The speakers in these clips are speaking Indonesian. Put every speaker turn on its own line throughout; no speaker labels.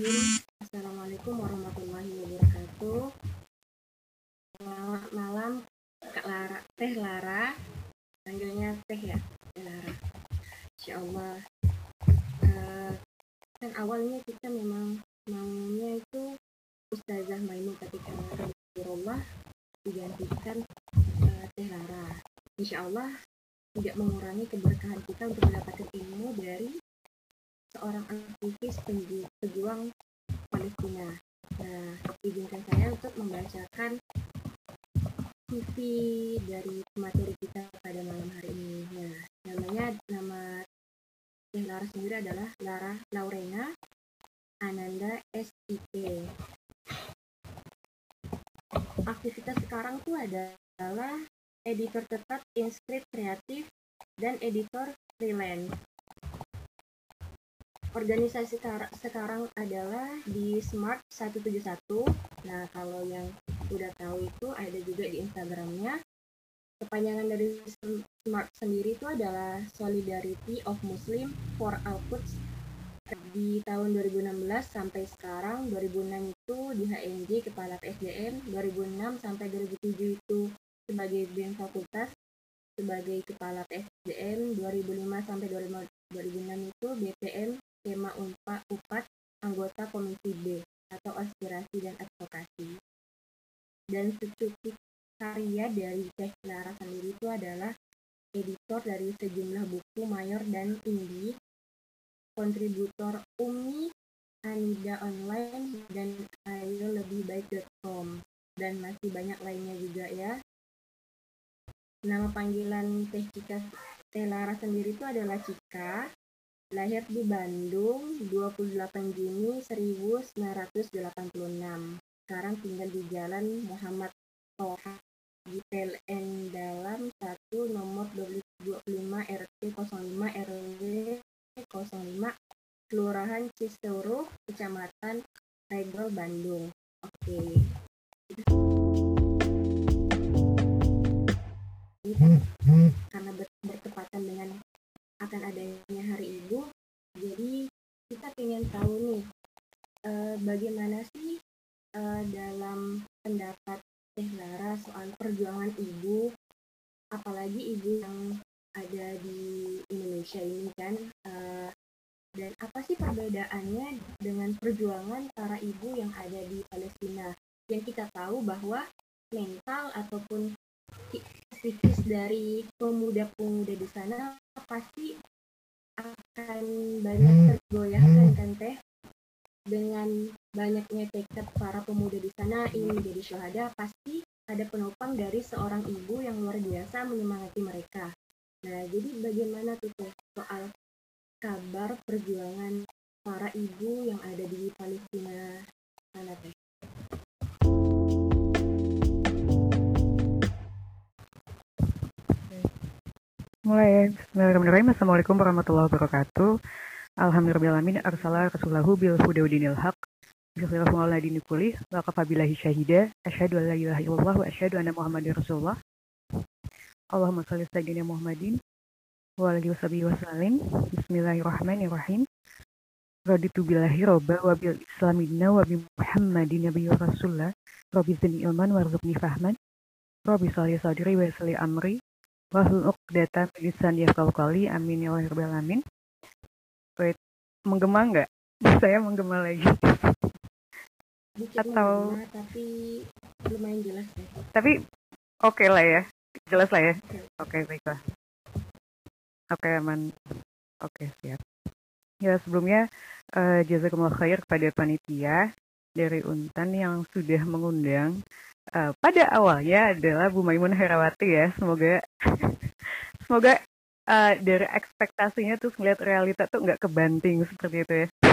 Bismillahirrahmanirrahim. Assalamualaikum warahmatullahi wabarakatuh. Selamat malam Kak Lara, Teh Lara. Panggilnya Teh ya, Teh Lara. Insya Allah. Uh, kan awalnya kita memang maunya itu Ustazah Maimun ketika Allah digantikan uh, Teh Lara. Insya Allah tidak mengurangi keberkahan kita untuk mendapatkan ilmu dari editor freelance organisasi sekarang adalah di Smart 171. Nah, kalau yang udah tahu itu ada juga di Instagramnya. Kepanjangan dari Smart sendiri itu adalah Solidarity of Muslim for Outputs di tahun 2016 sampai sekarang 2006 itu di HNJ Kepala PSDM 2006 sampai 2007 itu sebagai BEM Fakultas sebagai Kepala PSDM 2005 sampai 2006 itu BPM skema UNPA UPAD anggota Komisi B atau aspirasi dan advokasi. Dan secukup karya dari Teh Clara sendiri itu adalah editor dari sejumlah buku mayor dan indie, kontributor UMI, Anida Online, dan Ayo Lebih Baik.com, dan masih banyak lainnya juga ya. Nama panggilan Teh Cika Teh Lara sendiri itu adalah Cika, Lahir di Bandung 28 Juni 1986. Sekarang tinggal di Jalan Muhammad Toha di PLN dalam 1 nomor 25 RT 05 RW 05 Kelurahan Ciseuru, Kecamatan Regol, Bandung. Oke. Karena bertepatan dengan akan adanya Hari Ibu. Jadi kita ingin tahu nih uh, bagaimana sih uh, dalam pendapat Teh Lara soal perjuangan ibu, apalagi ibu yang ada di Indonesia ini kan. Uh, dan apa sih perbedaannya dengan perjuangan para ibu yang ada di Palestina? Yang kita tahu bahwa mental ataupun psikis dari pemuda-pemuda di sana pasti akan banyak hmm. tergoyahkan hmm. kan teh dengan banyaknya tekad para pemuda di sana ingin menjadi syuhada pasti ada penopang dari seorang ibu yang luar biasa menyemangati mereka. Nah, jadi bagaimana tuh teh soal kabar perjuangan para ibu yang ada di Palestina sana teh?
Mulai Bismillahirrahmanirrahim. Assalamualaikum warahmatullahi wabarakatuh. Alhamdulillahirrahmanirrahim. Arsalah rasulahu bil huda dinil haq. Bismillahu ala dini kulih. Syahida. Asyhadu an la ilaha illallah wa asyhadu anna muhammadin rasulullah. Allahumma salli sayyidina Muhammadin wa alihi washabihi wasallim. Bismillahirrahmanirrahim. Raditu billahi robba wa bil islamina wa bi muhammadin nabiyyu rasulullah. Rabbi zidni ilman warzuqni fahman. Rabbi salli sadri wa salli amri Wahlul uqdatan lisan yafqahu kali amin ya rabbal alamin. Wait, menggema nggak? Saya menggema lagi.
Atau tapi lumayan jelas ya.
Tapi oke okay lah ya. Jelas lah ya. Oke, okay, baiklah. Oke, okay, aman. Oke, okay, siap. Ya, sebelumnya uh, jazakumullah khair kepada panitia dari Untan yang sudah mengundang uh, pada awalnya adalah Bu Maimun Herawati ya. Semoga semoga uh, dari ekspektasinya tuh ngeliat realita tuh nggak kebanting seperti itu ya.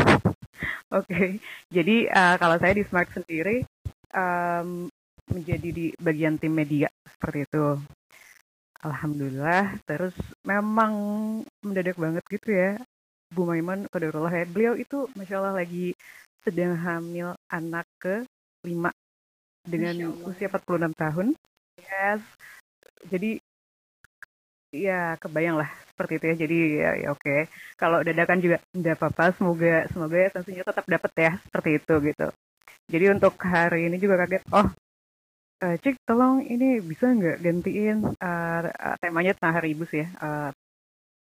Oke, okay. jadi uh, kalau saya di Smart sendiri um, menjadi di bagian tim media seperti itu. Alhamdulillah, terus memang mendadak banget gitu ya. Bu Maimun, Qadarullah ya. Beliau itu Masya Allah lagi sedang hamil anak ke lima dengan usia 46 tahun. Yes. Jadi ya kebayang lah seperti itu ya. Jadi ya, ya oke. Okay. kalau dadakan juga tidak apa-apa. Semoga semoga ya tentunya tetap dapat ya seperti itu gitu. Jadi untuk hari ini juga kaget. Oh uh, cik tolong ini bisa nggak gantiin uh, temanya tentang hari ibu sih ya? Uh,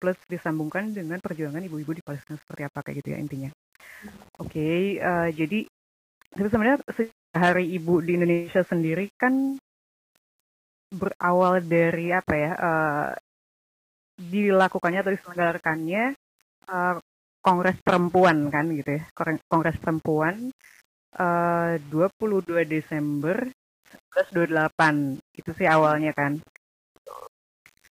plus disambungkan dengan perjuangan ibu-ibu di Palestina seperti apa kayak gitu ya intinya oke okay, uh, jadi tapi sebenarnya hari ibu di Indonesia sendiri kan berawal dari apa ya uh, dilakukannya atau diselenggarakannya uh, Kongres Perempuan kan gitu ya Kongres Perempuan uh, 22 Desember 1928 itu sih awalnya kan.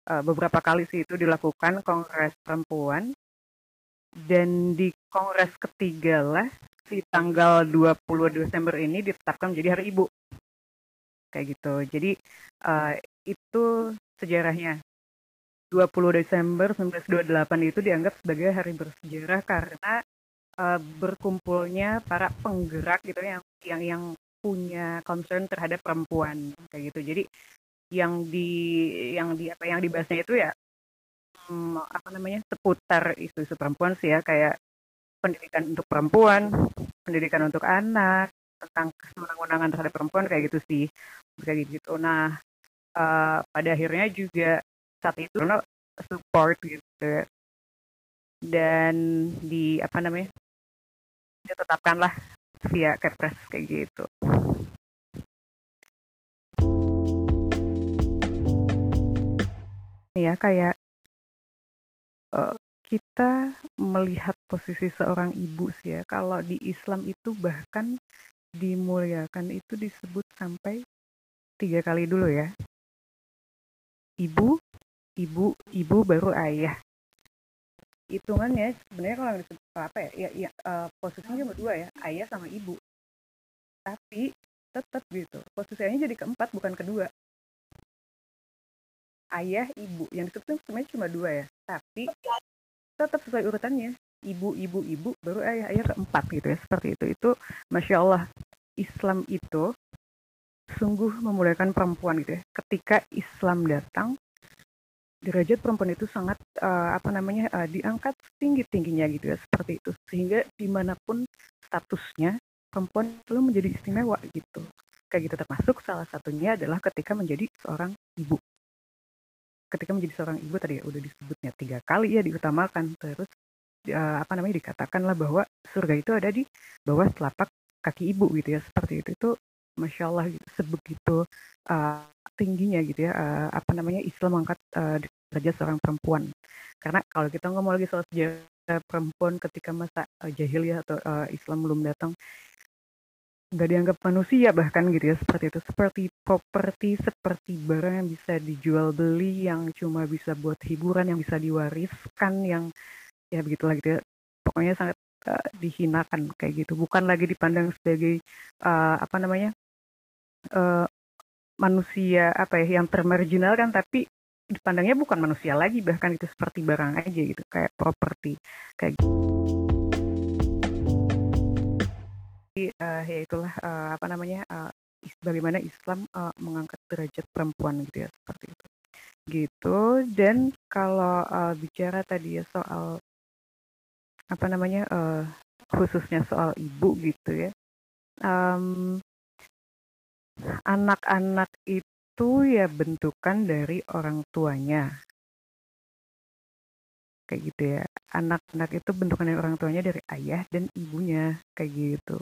Uh, beberapa kali sih itu dilakukan Kongres Perempuan dan di Kongres ketiga lah si tanggal 20 Desember ini ditetapkan menjadi Hari Ibu. Kayak gitu. Jadi uh, itu sejarahnya. 20 Desember 1928 itu dianggap sebagai hari bersejarah karena uh, berkumpulnya para penggerak gitu yang yang yang punya concern terhadap perempuan kayak gitu. Jadi yang di yang di apa yang dibahasnya itu ya hmm, apa namanya seputar isu-isu perempuan sih ya kayak pendidikan untuk perempuan, pendidikan untuk anak, tentang kesenangan terhadap perempuan kayak gitu sih, kayak gitu. Nah, uh, pada akhirnya juga saat itu no, support gitu dan di apa namanya ditetapkanlah via Kepres kayak gitu. Ya kayak uh, kita melihat posisi seorang ibu sih ya. Kalau di Islam itu bahkan dimuliakan itu disebut sampai tiga kali dulu ya. Ibu, ibu, ibu baru ayah. Hitungannya sebenarnya kalau disebut apa ya, ya, ya uh, posisinya cuma dua ya, ayah sama ibu. Tapi tetap gitu, posisinya jadi keempat bukan kedua. Ayah, ibu, yang disebut sebenarnya cuma dua ya, tapi tetap sesuai urutannya. Ibu ibu ibu baru ayah ayah keempat gitu ya seperti itu. Itu masya Allah Islam itu sungguh memuliakan perempuan gitu ya. Ketika Islam datang derajat perempuan itu sangat uh, apa namanya uh, diangkat tinggi tingginya gitu ya seperti itu. Sehingga di mana pun statusnya perempuan selalu menjadi istimewa gitu. Kayak gitu termasuk salah satunya adalah ketika menjadi seorang ibu ketika menjadi seorang ibu tadi ya udah disebutnya tiga kali ya diutamakan. Terus uh, apa namanya dikatakanlah bahwa surga itu ada di bawah telapak kaki ibu gitu ya. Seperti itu itu masya Allah gitu, sebegitu uh, tingginya gitu ya uh, apa namanya Islam mengangkat uh, derajat seorang perempuan. Karena kalau kita ngomong lagi soal sejarah perempuan ketika masa uh, jahiliyah atau uh, Islam belum datang nggak dianggap manusia bahkan gitu ya seperti itu. Seperti properti seperti barang yang bisa dijual beli yang cuma bisa buat hiburan yang bisa diwariskan yang ya begitulah gitu ya. Pokoknya sangat uh, dihinakan kayak gitu. Bukan lagi dipandang sebagai uh, apa namanya uh, manusia apa ya yang termarginal kan tapi dipandangnya bukan manusia lagi bahkan itu seperti barang aja gitu kayak properti kayak gitu uh, ya itulah uh, apa namanya uh, bagaimana Islam uh, mengangkat derajat perempuan gitu ya seperti itu. Gitu. Dan kalau uh, bicara tadi ya soal apa namanya uh, khususnya soal ibu gitu ya um, anak-anak itu ya bentukan dari orang tuanya kayak gitu ya. Anak-anak itu bentukan dari orang tuanya dari ayah dan ibunya kayak gitu.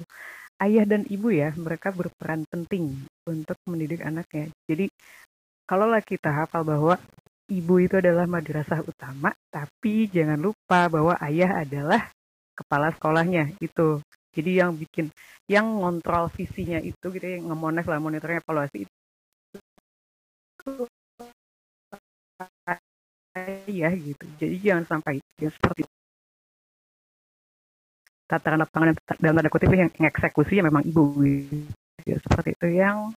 Ayah dan ibu ya mereka berperan penting untuk mendidik anaknya. Jadi kalaulah kita hafal bahwa ibu itu adalah madrasah utama tapi jangan lupa bahwa ayah adalah kepala sekolahnya itu. Jadi yang bikin yang ngontrol visinya itu gitu ya ngemones lah monitoring evaluasi itu ya gitu. Jadi jangan sampai ya seperti tataran lapangan dalam tanda kutip yang eksekusi ya memang ibu gitu. ya, seperti itu yang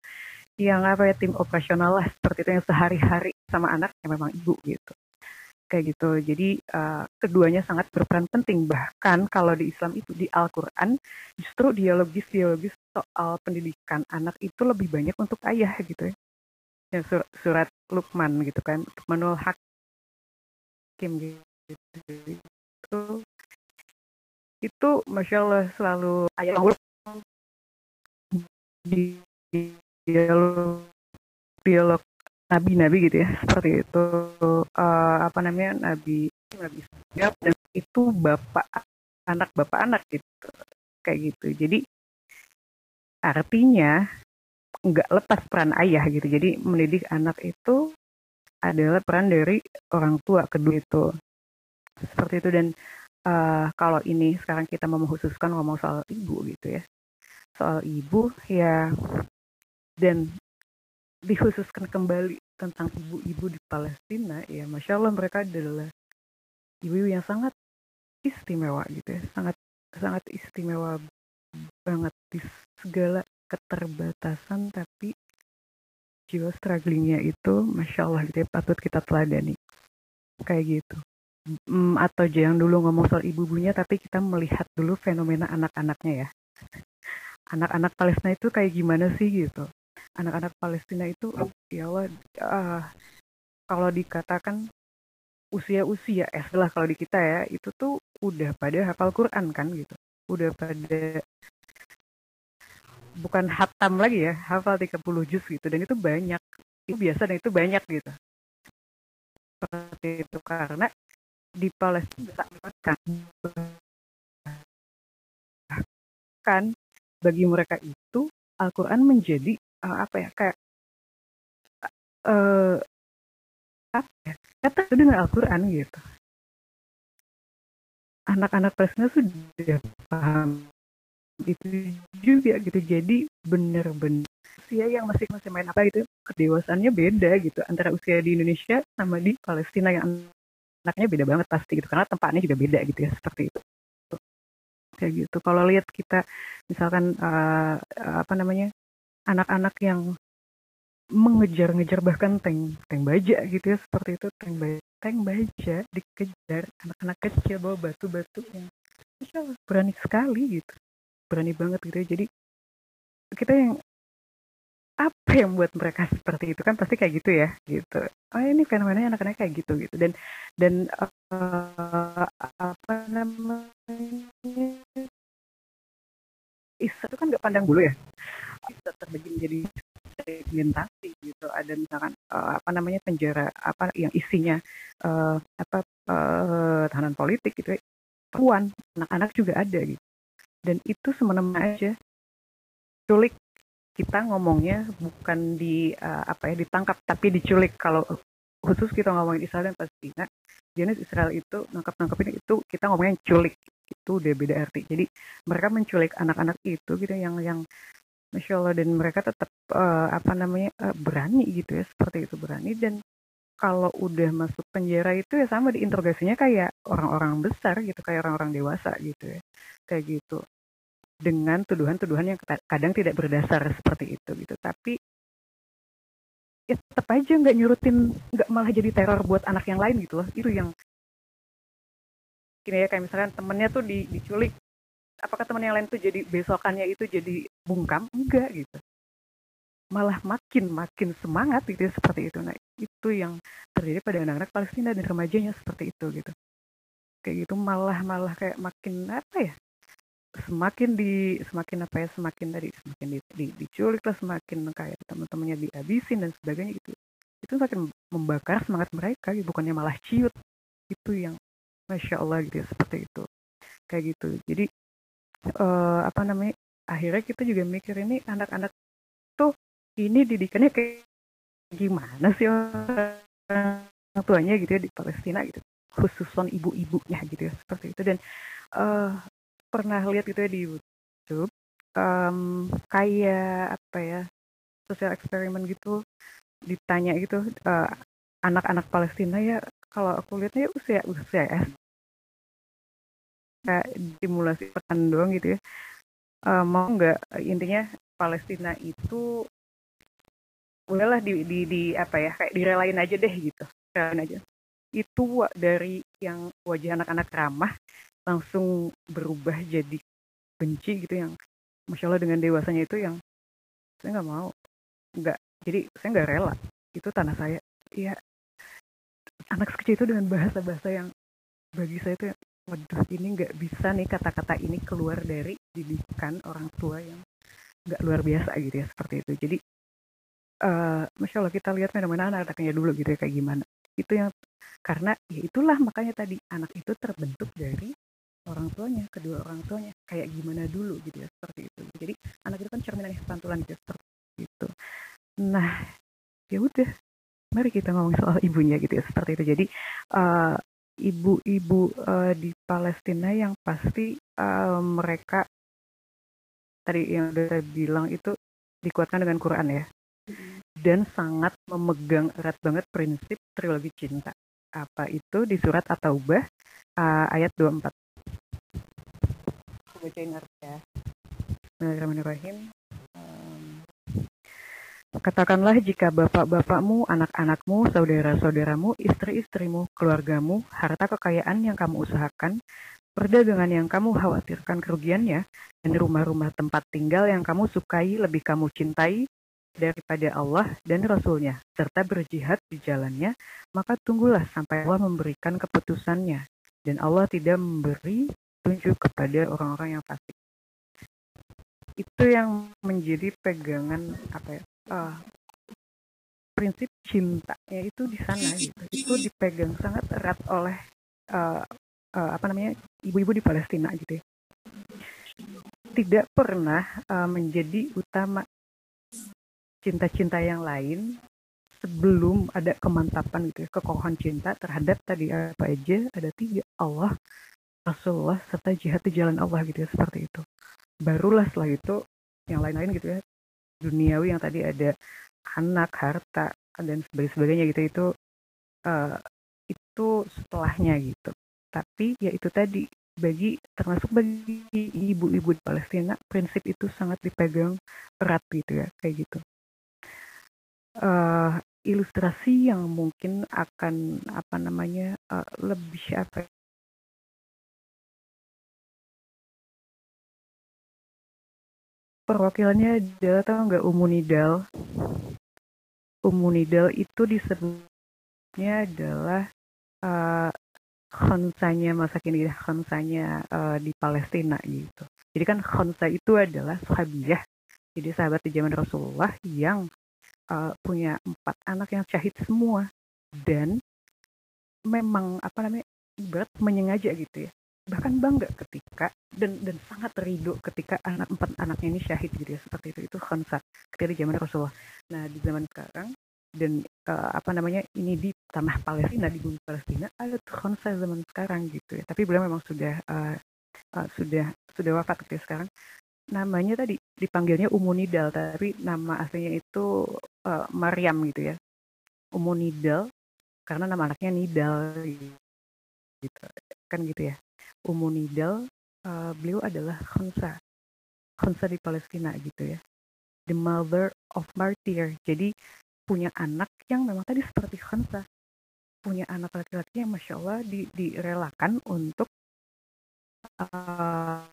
yang apa ya tim operasional lah seperti itu yang sehari-hari sama anak ya memang ibu gitu. Kayak gitu. Jadi uh, keduanya sangat berperan penting. Bahkan kalau di Islam itu di Al-Quran justru dialogis dialogis soal pendidikan anak itu lebih banyak untuk ayah gitu ya. Yang surat, surat Luqman gitu kan. Luqmanul Hak hakim gitu. Itu itu masya Allah selalu ayat di dialog dialog nabi-nabi gitu ya seperti itu. Uh, apa namanya nabi nabi dan itu bapak anak bapak anak gitu kayak gitu. Jadi artinya nggak lepas peran ayah gitu. Jadi mendidik anak itu adalah peran dari orang tua kedua itu. Seperti itu dan uh, kalau ini sekarang kita mau mengkhususkan ngomong soal ibu gitu ya. Soal ibu ya dan dikhususkan kembali tentang ibu-ibu di Palestina ya masya Allah mereka adalah ibu-ibu yang sangat istimewa gitu ya. Sangat sangat istimewa banget di segala keterbatasan tapi jiwa strugglingnya itu masya Allah gitu ya patut kita teladani. Kayak gitu. Mm, atau jangan dulu ngomong soal ibu-ibunya tapi kita melihat dulu fenomena anak-anaknya ya. Anak-anak Palestina itu kayak gimana sih gitu. Anak-anak Palestina itu ya Allah uh, kalau dikatakan usia-usia eh lah kalau di kita ya itu tuh udah pada hafal Quran kan gitu. Udah pada bukan hatam lagi ya hafal 30 juz gitu dan itu banyak. Itu biasa dan itu banyak gitu. Seperti itu karena di Palestina kan kan bagi mereka itu Al-Quran menjadi uh, apa ya kayak uh, apa ya kata dengan Al-Quran gitu. Anak-anak Palestina sudah paham itu juga gitu. Jadi bener-bener usia yang masih masih main apa itu kedewasannya beda gitu. Antara usia di Indonesia sama di Palestina yang anaknya beda banget pasti gitu. Karena tempatnya juga beda gitu ya seperti itu. Kayak gitu. Kalau lihat kita misalkan uh, apa namanya anak-anak yang mengejar-ngejar bahkan tank tank baja gitu ya seperti itu. Tank baja tank baja dikejar. Anak-anak kecil bawa batu-batu yang berani sekali gitu berani banget gitu ya. Jadi kita yang apa yang buat mereka seperti itu kan pasti kayak gitu ya gitu. Oh ini fenomenanya anak-anak kayak gitu gitu. Dan dan uh, apa namanya? Isa itu kan gak pandang bulu ya? Bisa terbagi menjadi segmentasi gitu. Ada misalkan uh, apa namanya penjara apa yang isinya uh, apa uh, tahanan politik gitu ya. Perempuan anak-anak juga ada gitu dan itu semena-mena aja. Culik kita ngomongnya bukan di uh, apa ya ditangkap tapi diculik. Kalau khusus kita ngomongin Israel dan Palestina jenis Israel itu nangkap nangkapin itu kita ngomongin culik. Itu udah beda arti jadi mereka menculik anak-anak itu gitu yang yang masya Allah dan mereka tetap uh, apa namanya uh, berani gitu ya seperti itu berani. Dan kalau udah masuk penjara itu ya sama diinterogasinya kayak orang-orang besar gitu kayak orang-orang dewasa gitu ya. Kayak gitu dengan tuduhan-tuduhan yang kadang tidak berdasar seperti itu gitu. Tapi ya tetap aja nggak nyurutin nggak malah jadi teror buat anak yang lain gitu loh. Itu yang kini ya kayak misalkan temennya tuh di, diculik. Apakah teman yang lain tuh jadi besokannya itu jadi bungkam? Enggak gitu. Malah makin makin semangat gitu ya, seperti itu. Nah itu yang terjadi pada anak-anak Palestina dan remajanya seperti itu gitu. Kayak gitu malah malah kayak makin apa ya semakin di semakin apa ya semakin dari semakin di, di, diculik lah semakin kayak teman-temannya dihabisin dan sebagainya gitu. Itu semakin membakar semangat mereka gitu. bukannya malah ciut itu yang masya Allah gitu ya seperti itu. Kayak gitu. Jadi uh, apa namanya akhirnya kita juga mikir ini anak-anak tuh ini didikannya kayak gimana sih orang tuanya gitu ya di Palestina gitu. Khususon ibu-ibunya gitu ya seperti itu. Dan uh, pernah lihat itu ya di YouTube um, kayak apa ya sosial eksperimen gitu ditanya gitu uh, anak-anak Palestina ya kalau aku lihatnya ya usia usia ya kayak simulasi pekan doang gitu ya. Uh, mau nggak intinya Palestina itu udahlah di, di, di apa ya kayak direlain aja deh gitu relain aja. Itu dari yang wajah anak-anak ramah langsung berubah jadi benci gitu yang masya Allah dengan dewasanya itu yang saya nggak mau. Nggak jadi saya nggak rela. Itu tanah saya. Ya anak sekecil itu dengan bahasa-bahasa yang bagi saya itu waduh ini nggak bisa nih kata-kata ini keluar dari didikan orang tua yang nggak luar biasa gitu ya seperti itu. Jadi uh, masya allah kita lihat fenomena anak-anaknya dulu gitu ya kayak gimana. Itu yang karena ya itulah makanya tadi anak itu terbentuk dari orang tuanya kedua orang tuanya kayak gimana dulu gitu ya seperti itu. Jadi anak itu kan cerminan pantulan gitu seperti itu. Nah ya udah mari kita ngomong soal ibunya gitu ya seperti itu. Jadi uh, ibu-ibu uh, di Palestina yang pasti uh, mereka tadi yang udah saya bilang itu dikuatkan dengan Quran ya. Dan sangat memegang erat banget prinsip trilogi cinta. Apa itu? Di surat At-Taubah uh, ayat 24 aku bacain artinya Bismillahirrahmanirrahim. Katakanlah jika bapak-bapakmu, anak-anakmu, saudara-saudaramu, istri-istrimu, keluargamu, harta kekayaan yang kamu usahakan, perdagangan yang kamu khawatirkan kerugiannya, dan rumah-rumah tempat tinggal yang kamu sukai lebih kamu cintai daripada Allah dan Rasulnya, serta berjihad di jalannya, maka tunggulah sampai Allah memberikan keputusannya, dan Allah tidak memberi tunjuk kepada orang-orang yang fasik. Itu yang menjadi pegangan apa ya? uh, prinsip cintanya itu di sana gitu itu dipegang sangat erat oleh uh, uh, apa namanya ibu-ibu di Palestina gitu ya. tidak pernah uh, menjadi utama cinta-cinta yang lain sebelum ada kemantapan gitu ya, kekokohan cinta terhadap tadi apa aja ada tiga Allah Rasulullah serta jihad di jalan Allah gitu ya seperti itu barulah setelah itu yang lain-lain gitu ya duniawi yang tadi ada anak, harta dan sebagainya gitu itu uh, itu setelahnya gitu. Tapi ya itu tadi bagi termasuk bagi ibu-ibu di Palestina prinsip itu sangat dipegang erat gitu ya kayak gitu. Uh, ilustrasi yang mungkin akan apa namanya uh, lebih apa perwakilannya adalah tau nggak Umunidal Umunidal itu disebutnya adalah uh, khonsanya masa kini khonsanya uh, di Palestina gitu. Jadi kan khonsa itu adalah sahabiah jadi sahabat di zaman Rasulullah yang uh, punya empat anak yang syahid semua. Dan memang apa namanya berat menyengaja gitu ya bahkan bangga ketika dan dan sangat terido ketika anak empat anaknya ini syahid gitu ya seperti itu. Itu khansa ketika di zaman Rasulullah. Nah di zaman sekarang dan uh, apa namanya ini di tanah Palestina di bumi Palestina ada khansa zaman sekarang gitu ya. Tapi beliau memang sudah uh, uh, sudah sudah wafat ketika sekarang. Namanya tadi dipanggilnya Umunidal tapi nama aslinya itu uh, Maryam gitu ya. Umunidal karena nama anaknya Nidal gitu. Kan gitu ya Umunidal uh, beliau adalah Khansa Khansa di Palestina gitu ya. The mother of martyr. Jadi punya anak yang memang tadi seperti Khansa punya anak laki-laki yang masya Allah di, direlakan untuk uh,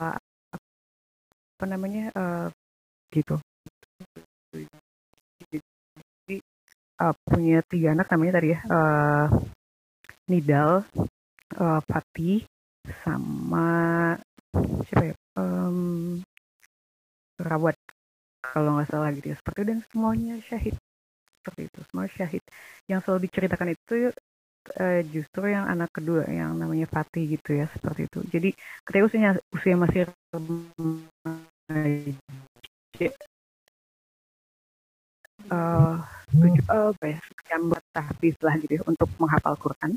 apa namanya uh, gitu. Jadi uh, punya tiga anak namanya tadi ya uh, Nidal uh, Fatih sama siapa ya um, rawat kalau nggak salah gitu ya. Seperti dan semuanya syahid. Seperti itu semua syahid. Yang selalu diceritakan itu uh, justru yang anak kedua yang namanya Fatih gitu ya seperti itu. Jadi ketika usianya usia masih uh, tujuh uh, apa ya sekian tahfiz lah gitu ya, untuk menghafal Quran.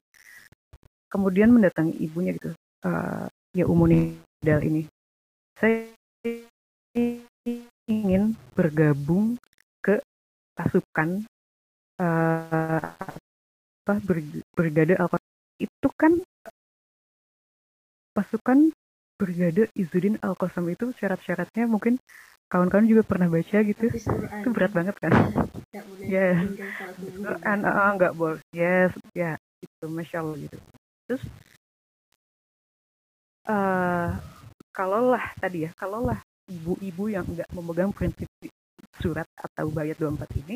Kemudian mendatangi ibunya gitu uh, ya Umunidal ini. Saya ingin bergabung ke pasukan uh, apa Brigade Al itu kan pasukan Brigade Izudin Al Qasam itu syarat-syaratnya mungkin kawan-kawan juga pernah baca gitu. Itu berat banget kan? Yes kan nggak boleh. Yes ya itu masya Allah gitu. Terus uh, kalaulah tadi ya, kalaulah ibu-ibu yang nggak memegang prinsip surat atau bayat 24 ini,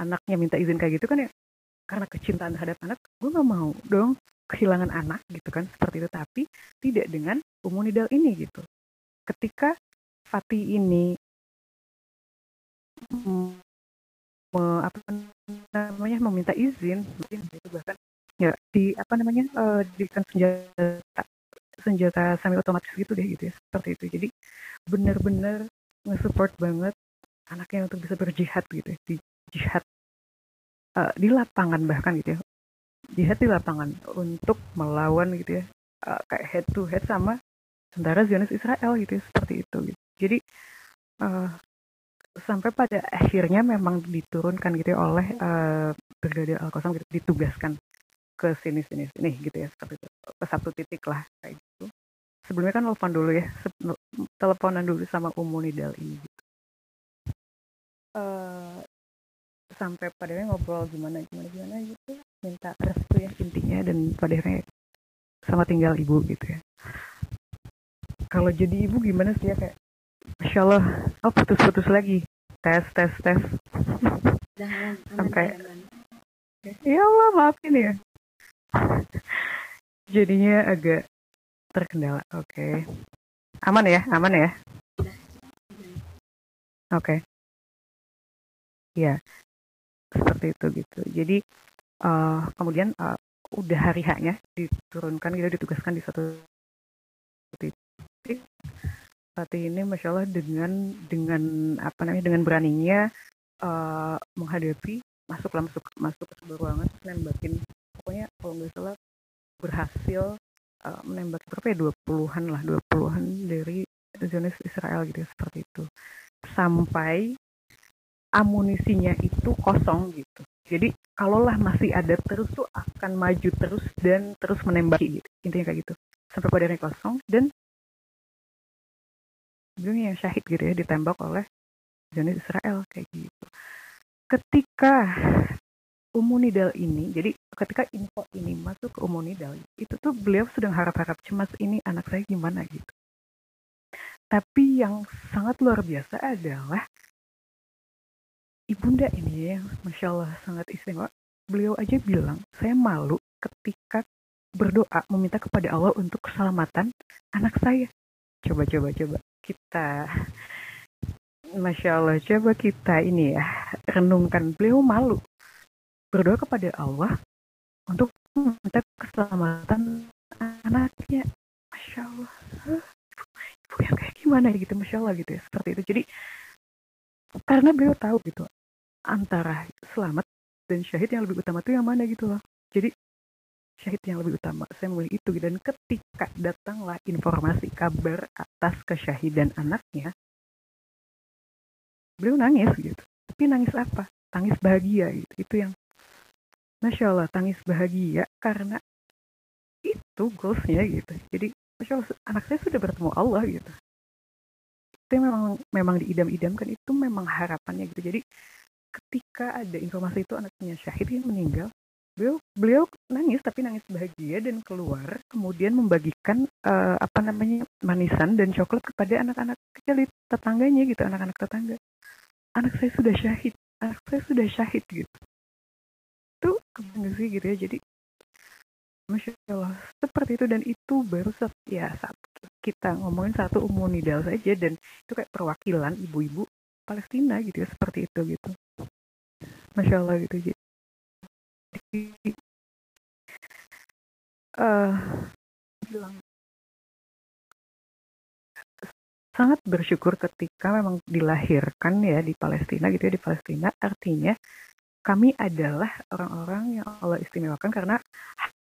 anaknya minta izin kayak gitu kan ya, karena kecintaan terhadap anak gue nggak mau dong kehilangan anak gitu kan seperti itu. Tapi tidak dengan umunidal ini gitu. Ketika Fatih ini me, apa namanya meminta izin itu bahkan ya di apa namanya uh, diberikan senjata senjata semi otomatis gitu deh gitu ya. Seperti itu. Jadi benar-benar nge-support banget anaknya untuk bisa berjihad gitu ya. Di jihad uh, di lapangan bahkan gitu ya. Jihad di lapangan untuk melawan gitu ya. Uh, kayak head to head sama tentara Zionis Israel gitu ya. Seperti itu gitu. jadi uh, sampai pada akhirnya memang diturunkan gitu ya oleh uh, Al Qasam gitu. Ditugaskan ke sini sini sini gitu ya. Seperti itu. Ke satu titik lah kayak sebelumnya kan telepon dulu ya teleponan dulu sama Umu Nidal ini gitu. Uh, sampai pada ngobrol gimana gimana gimana gitu minta restu ya intinya dan pada akhirnya sama tinggal ibu gitu ya kalau jadi ibu gimana sih ya kayak Masya Allah, oh putus-putus lagi. Tes, tes, tes. Sampai, ya Allah maafin ya. Jadinya agak terkendala. Oke. Okay. Aman ya, aman ya. Oke. Okay. Ya, seperti itu gitu. Jadi uh, kemudian uh, udah hari haknya diturunkan gitu, ditugaskan di satu titik Fatih ini masya Allah dengan dengan apa namanya dengan beraninya uh, menghadapi masuklah masuk masuk ke sebuah ruangan nembakin pokoknya kalau nggak salah berhasil uh, menembak berapa ya dua puluhan lah dua puluhan dari Zionis Israel gitu ya, seperti itu. Sampai amunisinya itu kosong gitu. Jadi kalaulah masih ada terus tuh akan maju terus dan terus menembaki gitu. Intinya kayak gitu. Sampai pada kosong dan ujungnya yang syahid gitu ya ditembak oleh Zionis Israel kayak gitu. Ketika Umunidal ini, jadi ketika info ini masuk ke Umunidal, itu tuh beliau sedang harap-harap cemas ini anak saya gimana gitu. Tapi yang sangat luar biasa adalah ibunda ini yang masya Allah sangat istimewa. Beliau aja bilang, saya malu ketika berdoa meminta kepada Allah untuk keselamatan anak saya. Coba, coba, coba kita Masya Allah, coba kita ini ya, renungkan. Beliau malu berdoa kepada Allah untuk meminta keselamatan anaknya. Masya Allah. Ibu yang kayak gimana gitu, Masya Allah gitu ya. Seperti itu. Jadi, karena beliau tahu gitu, antara selamat dan syahid yang lebih utama itu yang mana gitu loh. Jadi, syahid yang lebih utama saya memilih itu dan ketika datanglah informasi kabar atas kesyahidan anaknya beliau nangis gitu tapi nangis apa tangis bahagia gitu itu yang masya Allah tangis bahagia karena itu goalsnya gitu. Jadi masya Allah anak saya sudah bertemu Allah gitu. Itu memang memang diidam-idamkan itu memang harapannya gitu. Jadi ketika ada informasi itu anaknya syahid yang meninggal beliau beliau nangis tapi nangis bahagia dan keluar kemudian membagikan uh, apa namanya manisan dan coklat kepada anak-anak kecil tetangganya gitu anak-anak tetangga. Anak saya sudah syahid anak saya sudah syahid gitu itu kebangga sih gitu ya? Jadi masya allah seperti itu. Dan itu baru set, ya satu kita ngomongin satu umunidal saja. Dan itu kayak perwakilan ibu-ibu Palestina gitu ya seperti itu gitu. Masya allah gitu. Uh, bilang sangat bersyukur ketika memang dilahirkan ya di Palestina gitu ya di Palestina. Artinya kami adalah orang-orang yang Allah istimewakan karena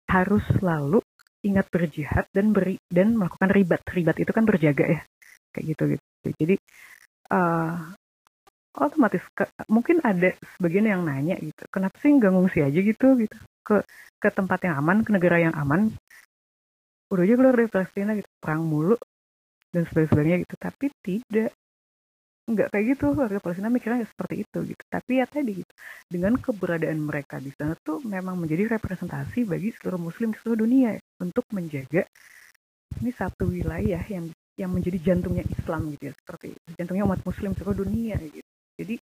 harus selalu ingat berjihad dan beri dan melakukan ribat. Ribat itu kan berjaga ya kayak gitu gitu. Jadi uh, otomatis ke, mungkin ada sebagian yang nanya gitu kenapa sih nggak ngungsi aja gitu gitu? Ke ke tempat yang aman ke negara yang aman? Udah aja keluar dari Palestina gitu perang mulu dan sebagainya gitu. Tapi tidak nggak kayak gitu warga Palestina mikirnya seperti itu gitu. Tapi ya tadi gitu dengan keberadaan mereka di sana tuh memang menjadi representasi bagi seluruh muslim di seluruh dunia ya, untuk menjaga ini satu wilayah yang yang menjadi jantungnya Islam gitu ya seperti jantungnya umat muslim seluruh dunia gitu. Jadi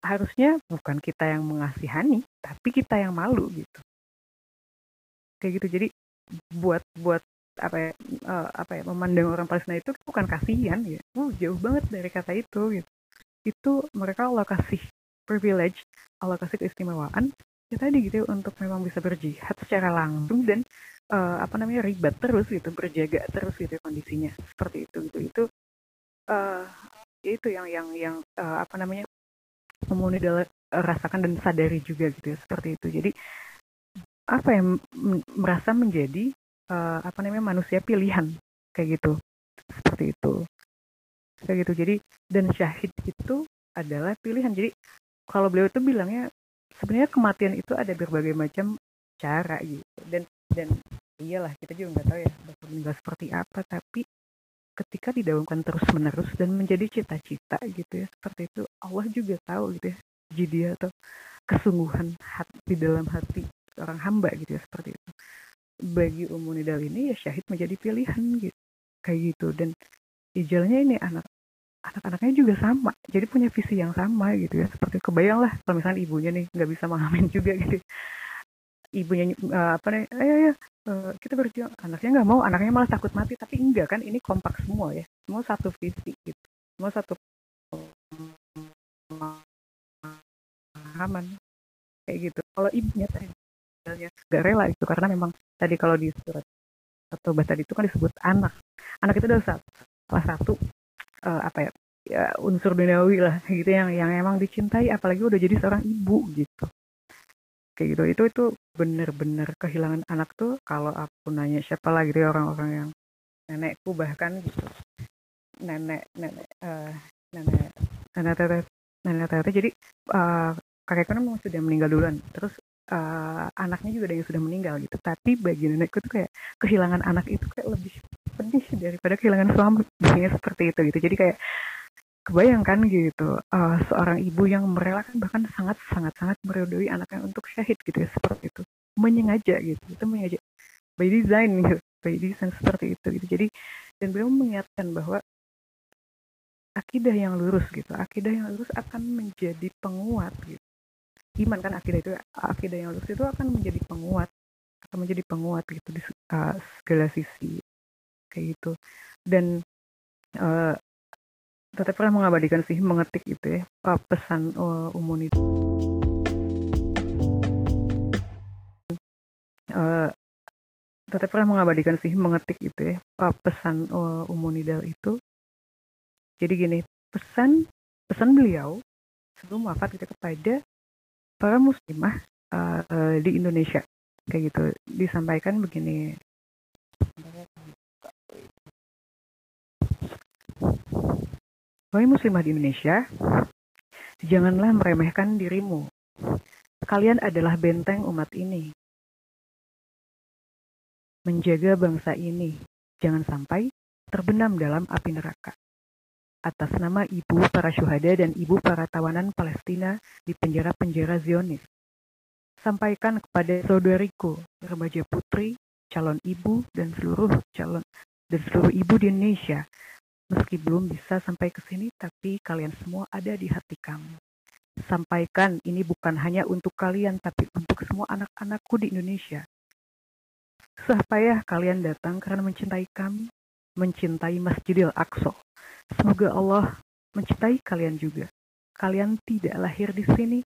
harusnya bukan kita yang mengasihani tapi kita yang malu gitu. Kayak gitu. Jadi buat buat apa ya, uh, apa ya memandang orang Palestina itu bukan kasihan ya. Uh, jauh banget dari kata itu gitu. Itu mereka Allah kasih privilege Allah kasih keistimewaan ya tadi gitu untuk memang bisa berjihad secara langsung dan uh, apa namanya ribet terus gitu berjaga terus gitu ya, kondisinya seperti itu gitu. Itu uh, itu yang yang yang uh, apa namanya memunidal rasakan dan sadari juga gitu ya seperti itu. Jadi apa yang merasa menjadi uh, apa namanya manusia pilihan. Kayak gitu. Seperti itu. Kayak gitu. Jadi dan syahid itu adalah pilihan. Jadi kalau beliau itu bilangnya sebenarnya kematian itu ada berbagai macam cara gitu. Dan dan iyalah kita juga nggak tahu ya bakal meninggal seperti apa. Tapi ketika didawamkan terus menerus dan menjadi cita-cita gitu ya seperti itu Allah juga tahu gitu ya jadi atau kesungguhan hati di dalam hati seorang hamba gitu ya seperti itu bagi Ummu Nidal ini ya syahid menjadi pilihan gitu. Kayak gitu. Dan ijalnya ini anak anak-anaknya juga sama. Jadi punya visi yang sama gitu ya. Seperti kebayang lah kalau misalnya ibunya nih nggak bisa mengamen juga gitu. Ibunya uh, apa nih ayo ya uh, kita berjuang. Anaknya nggak mau anaknya malah takut mati. Tapi enggak kan ini kompak semua ya. Semua satu visi gitu. Semua satu aman kayak gitu. Kalau ibunya tadi nggak rela itu karena memang tadi kalau di surat atau tadi itu kan disebut anak. Anak itu adalah salah satu uh, apa ya ya unsur duniawi lah gitu yang yang emang dicintai apalagi udah jadi seorang ibu gitu. Kayak gitu. Itu itu bener-bener kehilangan anak tuh kalau aku nanya siapa lagi gitu orang-orang yang nenekku bahkan gitu. Nenek nenek uh, nenek nenek teteh nenek teteh. Jadi uh, kakekku kan memang sudah meninggal duluan. Terus uh, anaknya juga ada yang sudah meninggal gitu. Tapi bagi nenekku tuh kayak kehilangan anak itu kayak lebih pedih daripada kehilangan suami biasanya seperti itu gitu. Jadi kayak kebayangkan gitu uh, seorang ibu yang merelakan bahkan sangat sangat sangat meridoi anaknya untuk syahid gitu ya seperti itu. Menyengaja gitu. Itu menyengaja by design gitu. By design seperti itu gitu. Jadi dan beliau mengingatkan bahwa akidah yang lurus gitu akidah yang lurus akan menjadi penguat gitu iman kan akidah itu akidah yang lurus itu akan menjadi penguat akan menjadi penguat gitu di uh, segala sisi kayak gitu. Dan uh, tetap pernah mengabadikan sih mengetik itu ya pesan uh, umum itu. Uh, tetap pernah mengabadikan sih mengetik itu ya pesan uh, umunidal itu. Jadi gini pesan pesan beliau sebelum wafat kita kepada para muslimah uh, di Indonesia kayak gitu disampaikan begini Wahai muslimah di Indonesia, janganlah meremehkan dirimu. Kalian adalah benteng umat ini. Menjaga bangsa ini, jangan sampai terbenam dalam api neraka. Atas nama ibu para syuhada dan ibu para tawanan Palestina di penjara-penjara Zionis. Sampaikan kepada saudariku, remaja putri, calon ibu, dan seluruh calon dan seluruh ibu di Indonesia Meski belum bisa sampai ke sini, tapi kalian semua ada di hati kami. Sampaikan ini bukan hanya untuk kalian, tapi untuk semua anak-anakku di Indonesia. Susah payah kalian datang karena mencintai kami, mencintai Masjidil Aqsa. Semoga Allah mencintai kalian juga. Kalian tidak lahir di sini,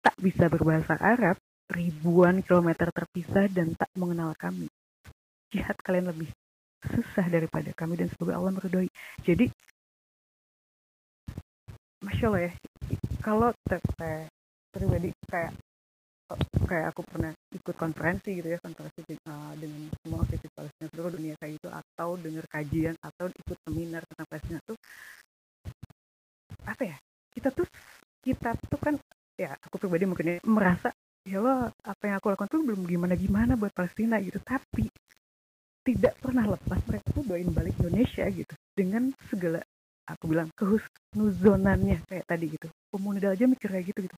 tak bisa berbahasa Arab, ribuan kilometer terpisah dan tak mengenal kami. Jihad kalian lebih susah daripada kami dan semoga Allah meridhoi. Jadi Masya Allah ya, kalau teteh pribadi kayak kayak aku pernah ikut konferensi gitu ya konferensi uh, dengan semua aktivis Palestina seluruh dunia kayak gitu atau dengar kajian atau ikut seminar tentang Palestina tuh apa ya kita tuh kita tuh kan ya aku pribadi mungkin ya, merasa ya Allah apa yang aku lakukan tuh belum gimana gimana buat Palestina gitu. Tapi tidak pernah lepas mereka tuh doain balik Indonesia gitu dengan segala aku bilang kehusnuzonannya kayak tadi gitu. Pemuda aja mikir kayak gitu gitu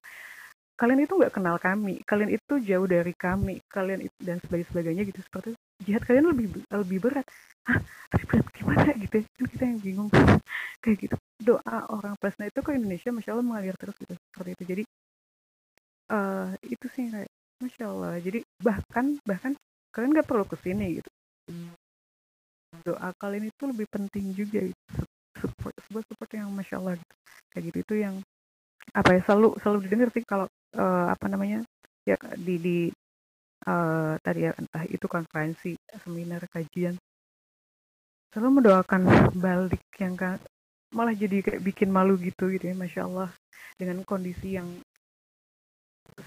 kalian itu nggak kenal kami kalian itu jauh dari kami kalian itu dan sebagainya gitu. Seperti itu. jihad kalian lebih lebih berat. Hah, tapi berat gimana gitu ya? kan kita yang bingung. Kayak gitu. Doa orang Palestina itu ke Indonesia masya Allah mengalir terus gitu. Seperti itu. Jadi uh, itu sih kayak masya Allah. Jadi bahkan bahkan kalian nggak perlu ke sini gitu. Doa kalian itu lebih penting juga. Gitu. support sebuah support yang masya Allah gitu. Kayak gitu. Itu yang apa ya selalu selalu didengar sih kalau uh, apa namanya ya di di uh, tadi ya entah itu konferensi seminar kajian. Selalu mendoakan balik yang kan malah jadi kayak bikin malu gitu gitu ya masya Allah dengan kondisi yang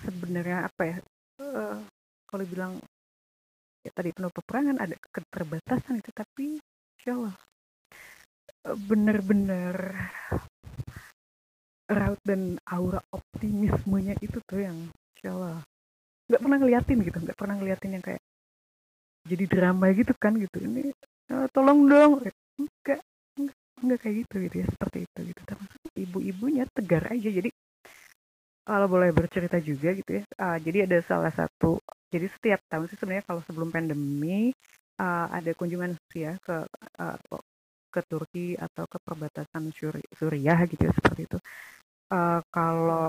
sebenarnya apa ya uh, kalau bilang ya tadi penuh peperangan ada keterbatasan itu tapi insya Allah bener-bener raut dan aura optimismenya itu tuh yang Allah nggak pernah ngeliatin gitu nggak pernah ngeliatin yang kayak jadi drama gitu kan gitu. Ini uh, tolong dong. Enggak, enggak kayak gitu gitu ya seperti itu gitu. Termasuk ibu-ibunya tegar aja. Jadi kalau boleh bercerita juga gitu ya uh, jadi ada salah satu jadi setiap tahun sih sebenarnya kalau sebelum pandemi uh, ada kunjungan sih ya ke uh, ke Turki atau ke perbatasan Suri Suriah gitu ya seperti itu uh, kalau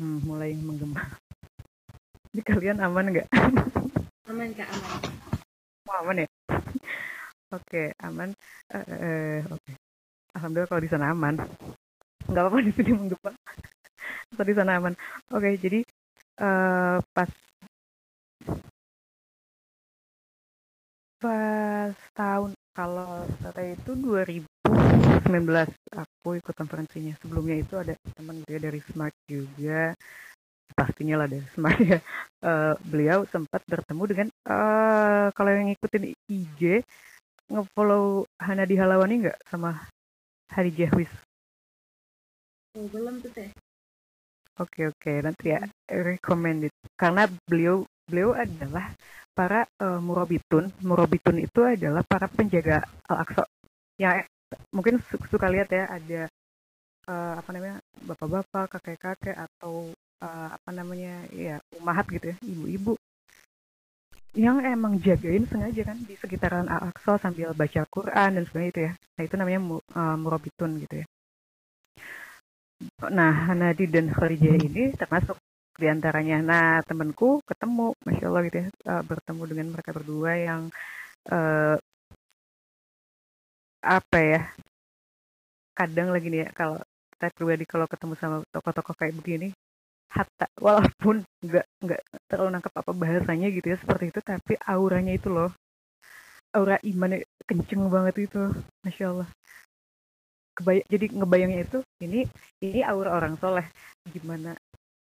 hmm, mulai menggema ini kalian aman nggak?
Aman kak aman.
Oh, aman ya? Oke okay, aman uh, uh, oke. Okay. alhamdulillah kalau di sana aman. Nggak apa-apa di sini menggema. Atau di sana aman. Oke okay, jadi uh, pas pas tahun kalau saya itu 2019 aku ikut konferensinya sebelumnya itu ada teman dia dari Smart juga. Pastinya lah dari Smart ya. Uh, beliau sempat bertemu dengan uh, kalau yang ngikutin IG ngefollow Hana di Halawani nggak sama Hari Jahwis
oh, belum tuh teh.
Oke oke. Nanti ya recommended karena beliau beliau adalah para uh, murabitun. Murabitun itu adalah para penjaga Al-Aqsa. Ya mungkin suka lihat ya ada uh, apa namanya bapak-bapak, kakek-kakek atau uh, apa namanya ya umahat gitu ya, ibu-ibu yang emang jagain sengaja kan di sekitaran Al-Aqsa sambil baca Quran dan sebagainya itu ya. Nah itu namanya uh, murabitun gitu ya. Nah, Hanadi dan Kharijah ini termasuk di antaranya. Nah, temanku ketemu, masya Allah gitu ya, uh, bertemu dengan mereka berdua yang uh, apa ya? Kadang lagi nih ya, kalau saya pribadi kalau ketemu sama tokoh-tokoh kayak begini, hatta walaupun nggak nggak terlalu nangkep apa bahasanya gitu ya seperti itu, tapi auranya itu loh, aura imannya kenceng banget itu, masya Allah. Kebayang jadi ngebayangnya itu ini ini aura orang soleh. Gimana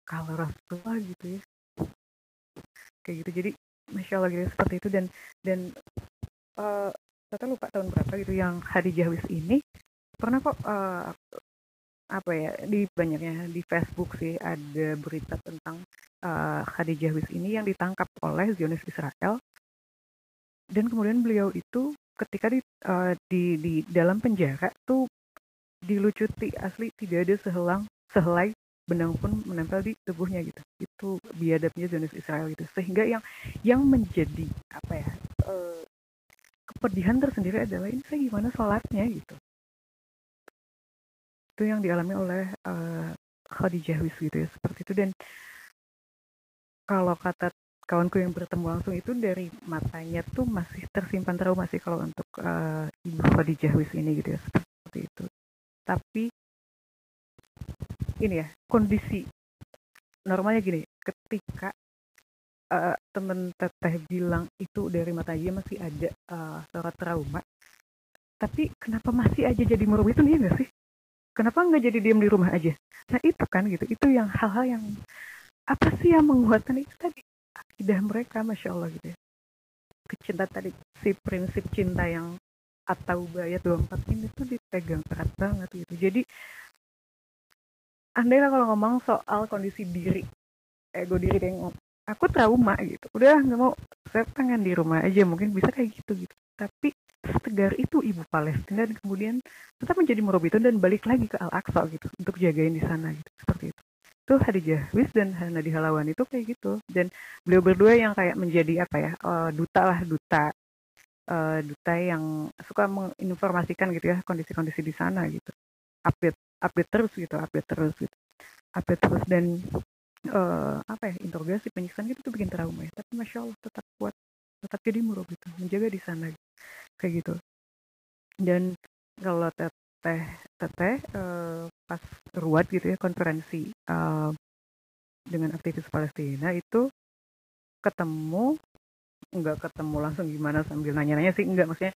kalau Rasulullah gitu ya? Kayak gitu jadi masya Allah gitu seperti itu. Dan dan uh, saya lupa tahun berapa gitu yang Hadijah Wis ini? Pernah kok uh, apa ya di banyaknya di Facebook sih ada berita tentang uh, Khadijah Wis ini yang ditangkap oleh Zionis Israel. Dan kemudian beliau itu ketika di, uh, di di dalam penjara tuh dilucuti asli tidak ada sehelang sehelai benang pun menempel di tubuhnya gitu. Itu biadabnya Zionis Israel gitu. Sehingga yang yang menjadi apa ya uh, kepedihan tersendiri adalah ini saya gimana sholatnya? gitu. Itu yang dialami oleh uh, Khadijah Wis gitu ya seperti itu. Dan kalau kata kawanku yang bertemu langsung itu dari matanya tuh masih tersimpan trauma sih kalau untuk uh, ibu Khadijah Wis ini gitu ya seperti itu. Tapi ini ya kondisi normalnya gini ketika uh, temen teteh bilang itu dari mata dia masih ada uh, surat trauma. Tapi kenapa masih aja jadi merugi itu nih gak sih? Kenapa nggak jadi diam di rumah aja? Nah itu kan gitu. Itu yang hal-hal yang apa sih yang menguatkan itu tadi? Akidah mereka masya allah gitu ya. Kecinta tadi si prinsip cinta yang atau bayat 24 ini tuh dipegang erat banget gitu. Jadi andai kalau ngomong soal kondisi diri, ego diri yang aku trauma gitu. Udah nggak mau, saya pengen di rumah aja mungkin bisa kayak gitu gitu. Tapi setegar itu ibu Palestina dan kemudian tetap menjadi Morobitun dan balik lagi ke Al-Aqsa gitu untuk jagain di sana gitu seperti itu. Itu Hadijah Wis dan Hanadi Halawan itu kayak gitu. Dan beliau berdua yang kayak menjadi apa ya uh, duta lah duta uh, duta yang suka menginformasikan gitu ya kondisi-kondisi di sana gitu. Update update terus gitu update terus gitu. Update terus dan uh, apa ya interogasi penyiksaan gitu tuh bikin trauma ya tapi masya allah tetap kuat tetap jadi murah gitu menjaga di sana gitu. kayak gitu dan kalau teteh teteh uh, pas ruat gitu ya konferensi uh, dengan aktivis Palestina itu ketemu nggak ketemu langsung gimana sambil nanya-nanya sih nggak maksudnya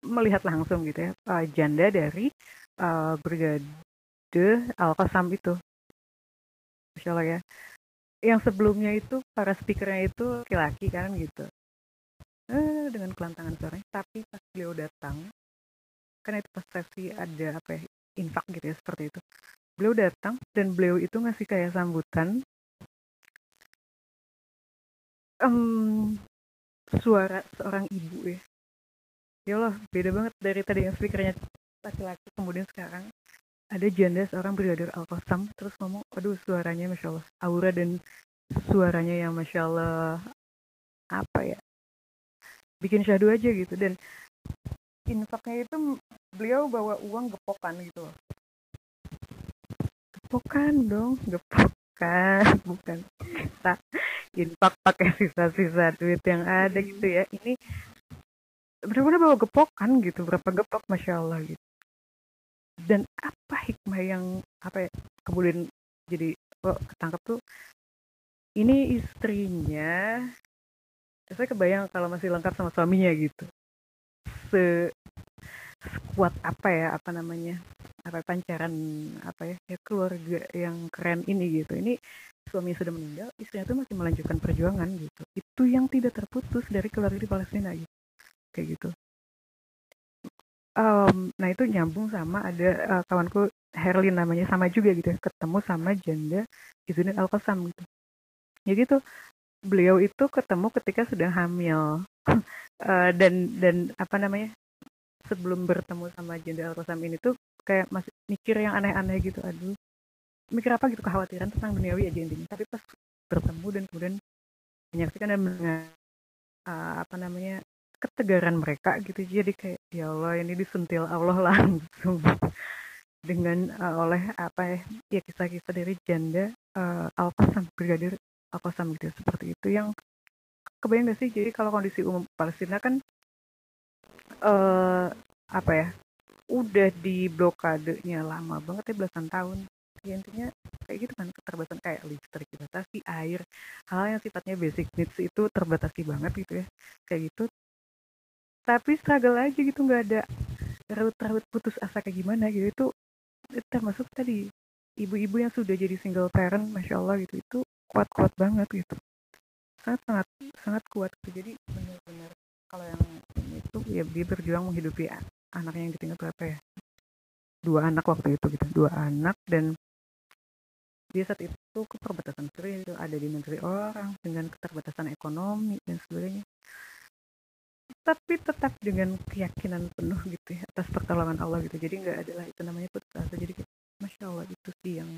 melihat langsung gitu ya uh, janda dari uh, brigade Al Qassam itu Masya Allah ya. Yang sebelumnya itu para speakernya itu laki-laki kan gitu. Eh, dengan kelantangan suaranya. Tapi pas beliau datang kan itu pas sesi ada apa ya infak gitu ya seperti itu. Beliau datang dan beliau itu ngasih kayak sambutan. Um, suara seorang ibu ya. Ya Allah beda banget dari tadi yang speakernya laki-laki kemudian sekarang ada janda seorang brigadir al -Qasam, terus ngomong aduh suaranya masya Allah. Aura dan suaranya yang masya Allah apa ya bikin syahdu aja gitu. Dan infaknya itu beliau bawa uang gepokan gitu loh. Gepokan dong gepokan bukan kita. Infak pakai sisa-sisa duit yang ada gitu ya. Ini benar-benar bawa gepokan gitu berapa gepok masya Allah gitu dan apa hikmah yang apa ya kemudian jadi kok ketangkep tuh ini istrinya saya kebayang kalau masih lengkap sama suaminya gitu. Se sekuat apa ya apa namanya apa pancaran apa ya, ya keluarga yang keren ini gitu. Ini suami sudah meninggal istrinya tuh masih melanjutkan perjuangan gitu. Itu yang tidak terputus dari keluarga di Palestina gitu. Kayak gitu um, nah itu nyambung sama ada uh, kawanku Herlin namanya sama juga gitu ya ketemu sama janda Izzuddin Al Qassam gitu. Jadi tuh beliau itu ketemu ketika sedang hamil. Uh, dan dan apa namanya sebelum bertemu sama janda Al Qassam ini tuh kayak masih mikir yang aneh-aneh gitu aduh mikir apa gitu kekhawatiran tentang duniawi aja intinya. Tapi pas bertemu dan kemudian menyaksikan dan mendengar uh, apa namanya ketegaran mereka gitu jadi kayak ya Allah ini disentil Allah langsung. Dengan uh, oleh apa ya, ya kisah-kisah dari janda uh, Al-Qassam brigadir Al-Qassam gitu seperti itu yang kebayang gak sih? Jadi kalau kondisi umum Palestina kan uh, apa ya udah di blokadenya lama banget ya belasan tahun. Ya intinya kayak gitu kan keterbatasan kayak listrik dibatasi air hal yang sifatnya basic needs itu terbatasi banget gitu ya. Kayak gitu tapi struggle aja gitu nggak ada raut-raut putus asa kayak gimana gitu. Itu, termasuk tadi ibu-ibu yang sudah jadi single parent masya Allah gitu. Itu kuat-kuat banget gitu. Sangat sangat sangat kuat gitu. jadi benar-benar kalau yang itu ya dia berjuang menghidupi anaknya yang ditinggal berapa ya? Dua anak waktu itu gitu dua anak. Dan dia saat itu ke perbatasan Syria itu ada di negeri orang dengan keterbatasan ekonomi dan sebagainya tapi tetap dengan keyakinan penuh gitu ya atas pertolongan Allah gitu. Jadi nggak adalah itu namanya putus asa jadi masya Allah itu sih yang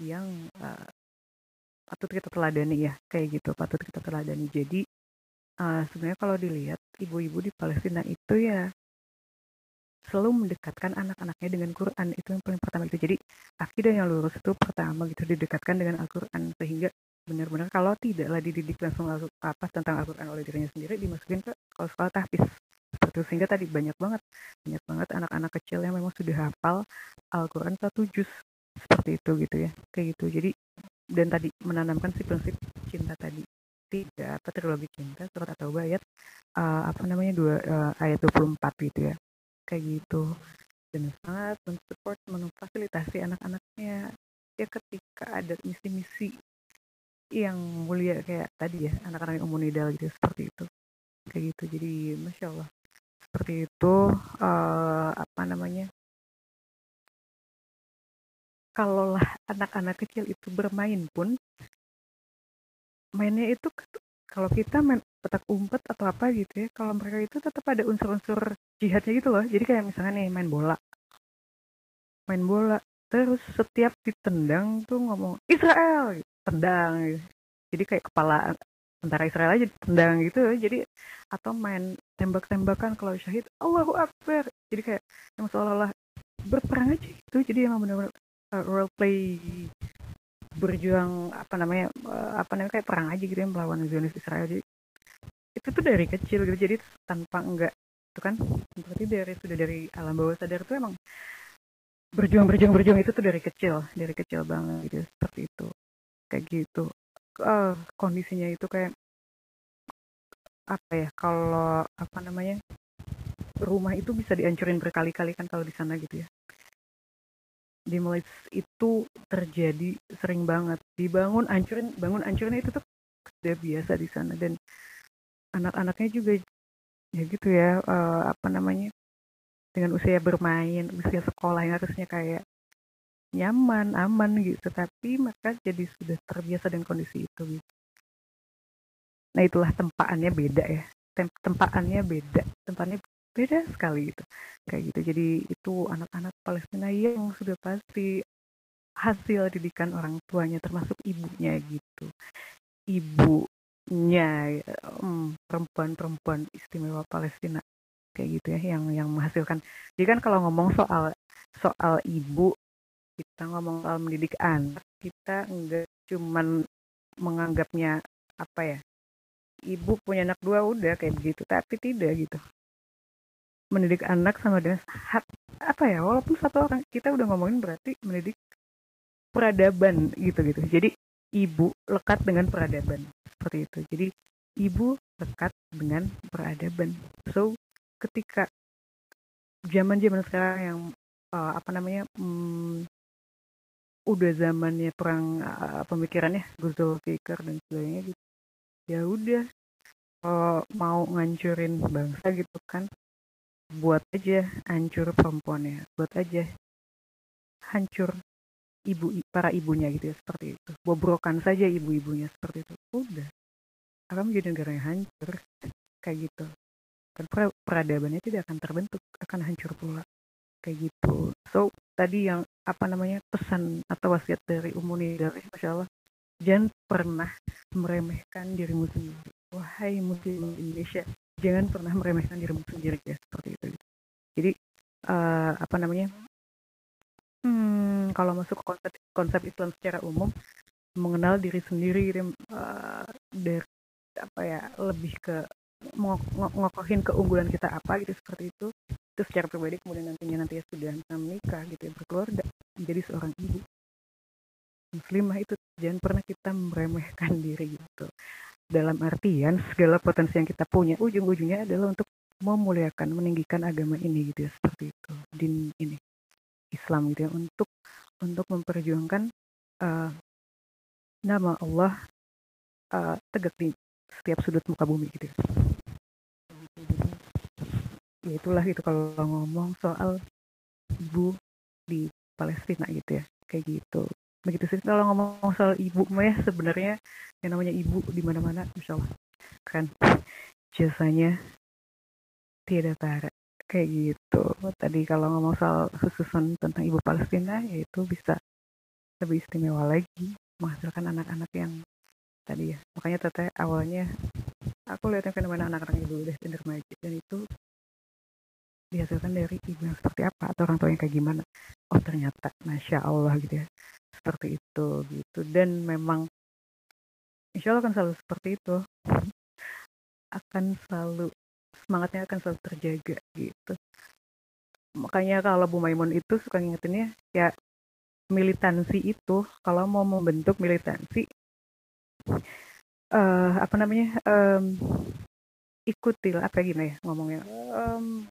yang uh, patut kita teladani ya kayak gitu patut kita teladani. Jadi uh, sebenarnya kalau dilihat ibu-ibu di Palestina itu ya selalu mendekatkan anak-anaknya dengan Quran. Itu yang paling pertama itu jadi akidah yang lurus itu pertama gitu didekatkan dengan Al-Quran. Sehingga benar-benar kalau tidaklah dididik langsung apa tentang Al-Quran oleh dirinya sendiri dimasukin ke sekolah-sekolah tahfiz seperti itu sehingga tadi banyak banget banyak banget anak-anak kecil yang memang sudah hafal Al-Quran satu juz seperti itu gitu ya kayak gitu. Jadi dan tadi menanamkan si prinsip cinta tadi tidak apa trilogi cinta surat atau ayat uh, apa namanya dua uh, ayat 24 gitu ya kayak gitu. Dan sangat mensupport memfasilitasi anak-anaknya ya ketika ada misi-misi yang mulia kayak tadi ya anak-anak yang umunidal gitu seperti itu. Kayak gitu jadi masya Allah. Seperti itu uh, apa namanya? Kalaulah anak-anak kecil itu bermain pun mainnya itu kalau kita main petak umpet atau apa gitu ya kalau mereka itu tetap ada unsur-unsur jihadnya gitu loh. Jadi kayak misalnya nih main bola. Main bola terus setiap ditendang tuh ngomong Israel! tendang! gitu. jadi kayak kepala tentara Israel aja tendang gitu. Jadi atau main tembak-tembakan kalau syahid Allahu Akbar! Jadi kayak yang seolah-olah berperang aja gitu. Jadi emang benar-benar uh, role play berjuang apa namanya uh, apa namanya kayak perang aja gitu ya melawan Zionis Israel. Jadi itu tuh dari kecil gitu. Jadi tanpa enggak itu kan berarti dari sudah dari alam bawah sadar tuh emang berjuang berjuang berjuang. Itu tuh dari kecil dari kecil banget gitu seperti itu. Kayak gitu. Uh, kondisinya itu kayak apa ya kalau apa namanya rumah itu bisa dihancurin berkali-kali kan kalau di sana gitu ya. Di Malaysia itu terjadi sering banget. Dibangun hancurin bangun hancurin itu tuh sudah biasa di sana. Dan anak-anaknya juga ya gitu ya uh, apa namanya dengan usia bermain, usia sekolah yang harusnya kayak nyaman, aman gitu, tapi mereka jadi sudah terbiasa dengan kondisi itu gitu. Nah itulah tempaannya beda ya, Tem tempaannya beda, tempatnya beda sekali gitu, kayak gitu. Jadi itu anak-anak Palestina yang sudah pasti hasil didikan orang tuanya termasuk ibunya gitu. Ibunya hmm, perempuan-perempuan istimewa Palestina kayak gitu ya yang yang menghasilkan. Jadi kan kalau ngomong soal soal ibu kita ngomong soal mendidik anak kita enggak cuman menganggapnya apa ya ibu punya anak dua udah kayak begitu tapi tidak gitu. Mendidik anak sama dengan hak apa ya walaupun satu orang kita udah ngomongin berarti mendidik peradaban gitu gitu. Jadi ibu lekat dengan peradaban seperti itu. Jadi ibu lekat dengan peradaban. So ketika zaman-zaman sekarang yang uh, apa namanya um, udah zamannya perang uh, pemikirannya Gus Fikir dan sebagainya gitu ya udah kalau mau ngancurin bangsa gitu kan buat aja hancur perempuannya buat aja hancur ibu para ibunya gitu ya seperti itu. Bobrokan saja ibu-ibunya seperti itu udah. Akan menjadi negara yang hancur kayak gitu kan peradabannya tidak akan terbentuk akan hancur pula. Kayak gitu. So tadi yang apa namanya pesan atau wasiat dari Ummu Nidar masya Allah jangan pernah meremehkan dirimu sendiri. Wahai muslim Indonesia jangan pernah meremehkan dirimu sendiri ya seperti itu. Jadi uh, apa namanya hmm, kalau masuk ke konsep konsep Islam secara umum mengenal diri sendiri uh, dari apa ya lebih ke ngokohin keunggulan kita apa gitu seperti itu. Itu secara pribadi kemudian nantinya nanti ya sudah menikah gitu ya berkeluarga menjadi seorang ibu. Muslimah itu jangan pernah kita meremehkan diri gitu. Dalam artian segala potensi yang kita punya ujung-ujungnya adalah untuk memuliakan meninggikan agama ini gitu ya seperti itu. Din ini Islam gitu ya untuk untuk memperjuangkan uh, nama Allah uh, tegak di setiap sudut muka bumi gitu ya ya itulah itu kalau ngomong soal ibu di Palestina gitu ya kayak gitu. Begitu sih kalau ngomong soal ibu mah ya sebenarnya yang namanya ibu di mana-mana insya Allah kan jasanya tidak tara kayak gitu. Tadi kalau ngomong soal khususan tentang ibu Palestina yaitu bisa lebih istimewa lagi menghasilkan anak-anak yang tadi ya. Makanya teteh awalnya aku lihat fenomena anak-anak ibu udah remaja dan itu dihasilkan dari ibu yang seperti apa atau orang tua yang kayak gimana. Oh ternyata masya Allah gitu ya seperti itu gitu. Dan memang insya Allah akan selalu seperti itu. Akan selalu semangatnya akan selalu terjaga gitu. Makanya kalau Bu Maimun itu suka ngingetinnya ya militansi itu kalau mau membentuk militansi uh, apa namanya um, ikutil apa gimana ya ngomongnya? Um,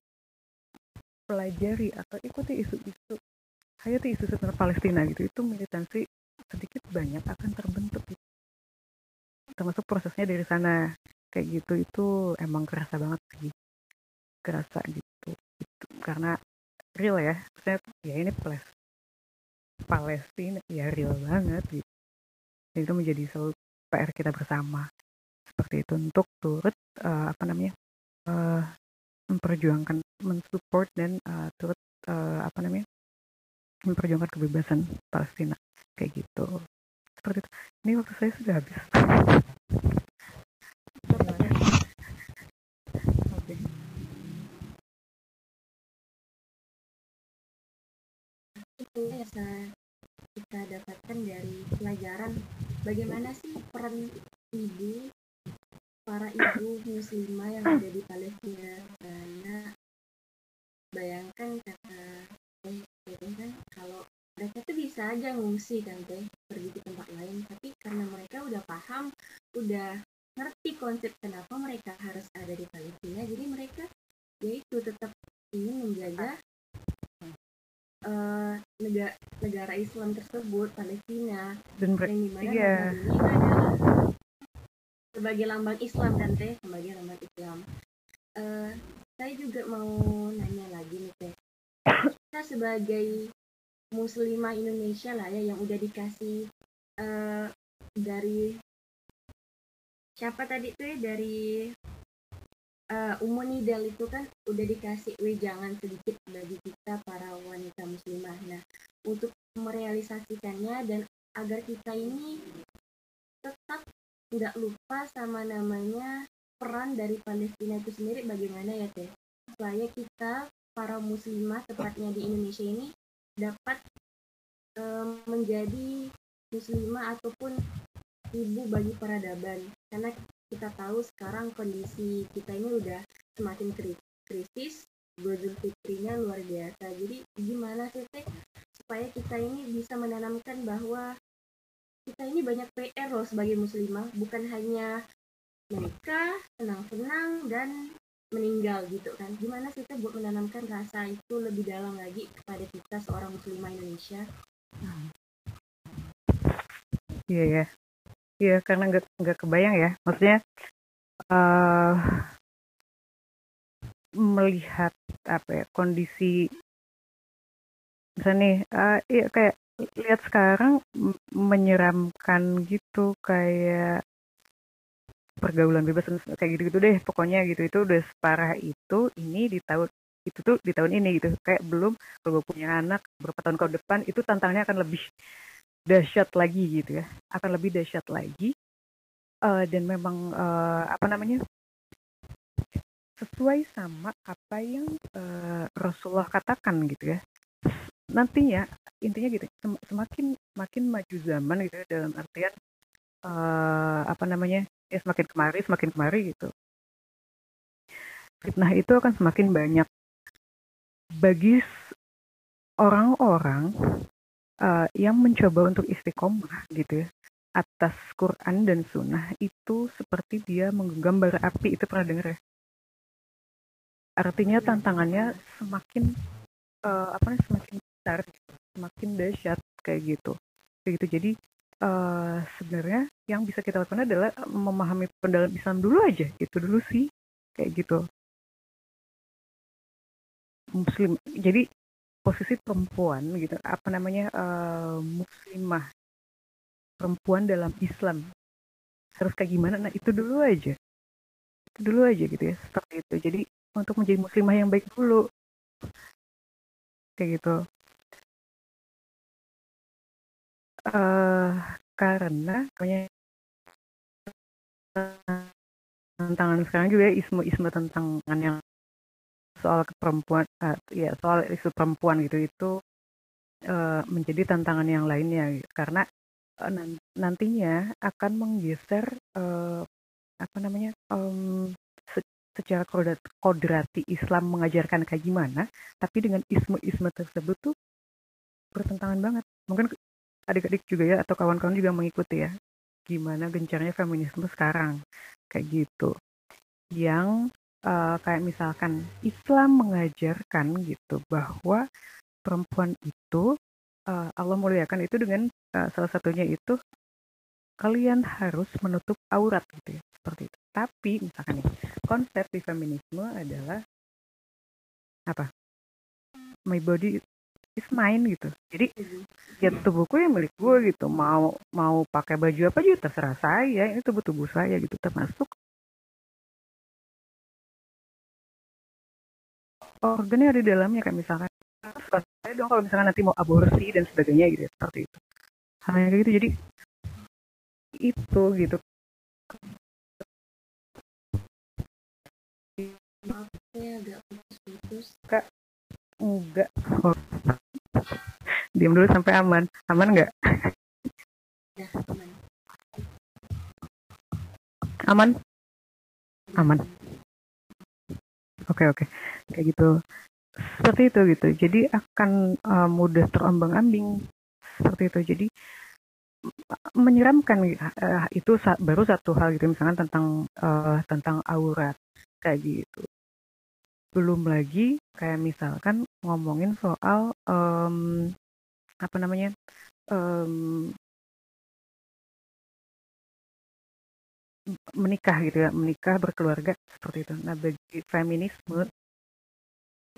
pelajari atau ikuti isu-isu hayati isu tentang Palestina gitu itu militansi sedikit banyak akan terbentuk gitu. termasuk prosesnya dari sana kayak gitu itu emang kerasa banget sih kerasa gitu, gitu. karena real ya saya ya ini plus Palestina ya real banget gitu Dan itu menjadi selalu PR kita bersama seperti itu untuk turut uh, apa namanya uh, memperjuangkan mensupport dan uh, turut uh, apa namanya memperjuangkan kebebasan Palestina. Kayak gitu. Seperti itu. Ini waktu saya sudah habis.
Itu Esa kita dapatkan dari pelajaran bagaimana sih peran ibu para ibu muslimah yang ada di Palestina. Karena bayangkan kata eh kan kalau mereka tuh bisa aja ngungsi kan teh pergi ke tempat lain. Tapi karena mereka udah paham udah ngerti konsep kenapa mereka harus ada di Palestina jadi mereka yaitu tetap ingin menjaga uh, negara negara Islam tersebut Palestina.
Dan
yang di
mana
iya. ini adalah sebagai lambang Islam dan teh sebagai lambang Islam. Uh, saya juga mau nanya lagi nih teh kita sebagai muslimah Indonesia lah ya yang udah dikasih uh, dari siapa tadi tuh ya dari uh, Umunidal itu kan udah dikasih wejangan sedikit bagi kita para wanita muslimah. Nah, untuk merealisasikannya dan agar kita ini tetap nggak lupa sama namanya peran dari Palestina itu sendiri bagaimana ya teh? Supaya kita para muslimah tepatnya di Indonesia ini dapat um, menjadi muslimah ataupun ibu bagi peradaban. Karena kita tahu sekarang kondisi kita ini udah semakin krisis Idul Fitrinya luar biasa. Jadi gimana sih teh? Supaya kita ini bisa menanamkan bahwa kita ini banyak PR loh sebagai muslimah. Bukan hanya menikah senang-senang dan meninggal gitu kan. Gimana sih buat menanamkan rasa itu lebih dalam lagi kepada kita seorang muslimah Indonesia?
Iya ya. Iya karena nggak nggak kebayang ya. Maksudnya uh, melihat apa ya kondisi misalnya nih uh, iya kayak lihat sekarang menyeramkan gitu kayak pergaulan bebas kayak gitu-gitu deh pokoknya gitu. Itu udah separah itu ini di tahun itu tuh di tahun ini gitu. Kayak belum kalau gue punya anak beberapa tahun ke depan itu tantangannya akan lebih dahsyat lagi gitu ya. Akan lebih dahsyat lagi uh, dan memang uh, apa namanya sesuai sama apa yang uh, Rasulullah katakan gitu ya. Nantinya intinya gitu semakin makin maju zaman gitu ya, dalam artian uh, apa namanya ya semakin kemari semakin kemari gitu. Fitnah itu akan semakin banyak. Bagi orang-orang uh, yang mencoba untuk istiqomah gitu ya atas Quran dan Sunnah itu seperti dia menggenggam bara api itu pernah dengar ya? Artinya tantangannya semakin uh, apa semakin besar semakin dahsyat kayak gitu. Kayak gitu. Jadi uh, sebenarnya yang bisa kita lakukan adalah memahami pendalam Islam dulu aja itu dulu sih kayak gitu. Muslim jadi posisi perempuan gitu apa namanya uh, muslimah perempuan dalam Islam harus kayak gimana? Nah itu dulu aja. Itu dulu aja gitu ya seperti itu. Jadi untuk menjadi muslimah yang baik dulu. Kayak gitu uh, karena tantangan sekarang juga isme-isme tentang yang soal perempuan uh, ya soal isu perempuan gitu itu uh, menjadi tantangan yang lainnya gitu. karena uh, nantinya akan menggeser uh, apa namanya um, se secara kodrati Islam mengajarkan kayak gimana tapi dengan isme-isme tersebut tuh bertentangan banget mungkin adik-adik juga ya atau kawan-kawan juga mengikuti ya gimana gencarnya feminisme sekarang kayak gitu. Yang uh, kayak misalkan Islam mengajarkan gitu bahwa perempuan itu uh, Allah muliakan itu dengan uh, salah satunya itu kalian harus menutup aurat gitu ya seperti itu. Tapi misalkan nih konsep di feminisme adalah apa? My body is mine gitu. Jadi ya tubuhku yang milik gue gitu. Mau mau pakai baju apa juga terserah saya. Ini tubuh tubuh saya gitu termasuk organ yang ada di dalamnya kayak misalkan saya dong kalau misalkan nanti mau aborsi dan sebagainya gitu seperti itu. Hal yang kayak gitu. Jadi itu gitu.
Maaf, agak putus-putus.
Kak, enggak diam dulu sampai aman. Aman nggak?
Ya, aman.
aman? Aman. oke oke. Kayak gitu. Seperti itu gitu. Jadi akan uh, mudah terombang-ambing seperti itu. Jadi menyeramkan uh, itu sa baru satu hal gitu. Misalkan tentang uh, tentang aurat. Kayak gitu belum lagi kayak misalkan ngomongin soal um, apa namanya um, menikah gitu ya menikah berkeluarga seperti itu. Nah bagi feminisme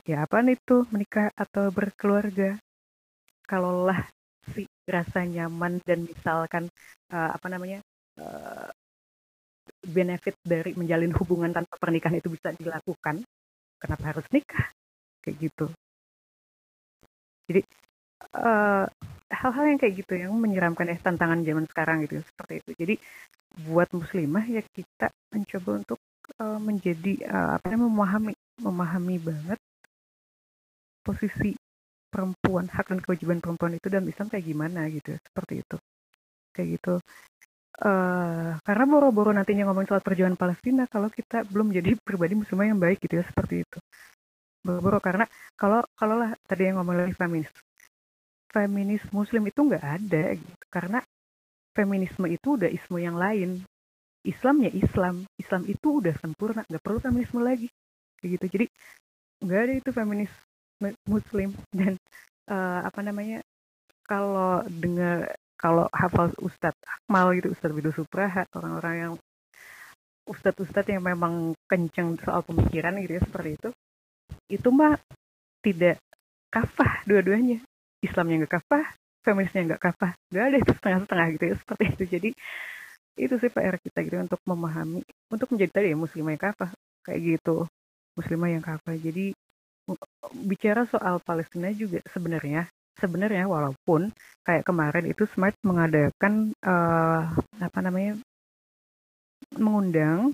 ya apa itu menikah atau berkeluarga? Kalaulah si rasa nyaman dan misalkan uh, apa namanya uh, benefit dari menjalin hubungan tanpa pernikahan itu bisa dilakukan kenapa harus nikah? Kayak gitu. Jadi hal hal-hal yang kayak gitu yang menyeramkan ya tantangan zaman sekarang gitu seperti itu. Jadi buat muslimah ya kita mencoba untuk uh, menjadi uh, apa namanya memahami memahami banget posisi perempuan hak dan kewajiban perempuan itu dalam Islam kayak gimana gitu seperti itu. Kayak gitu uh, karena boro-boro nantinya ngomongin soal perjuangan Palestina kalau kita belum jadi pribadi muslimah yang baik gitu ya seperti itu. Boro-boro karena kalau kalau lah tadi yang ngomong lagi feminis feminis muslim itu nggak ada gitu. Karena feminisme itu udah ismu yang lain. Islam ya Islam. Islam itu udah sempurna nggak perlu feminisme lagi. Kayak gitu. Jadi nggak ada itu feminis muslim. Dan uh, apa namanya kalau dengar kalau hafal Ustadz Akmal gitu Ustadz Widodo Supraha orang-orang yang Ustadz-Ustadz yang memang kenceng soal pemikiran gitu ya seperti itu itu mah tidak kafah dua-duanya. Islamnya nggak kafah feminisnya nggak kafah nggak ada itu setengah-setengah gitu ya seperti itu. Jadi itu sih PR kita gitu untuk memahami untuk menjadi tadi ya muslimah yang kafah kayak gitu muslimah yang kafah. Jadi bicara soal Palestina juga sebenarnya sebenarnya walaupun kayak kemarin itu Smart mengadakan uh, apa namanya mengundang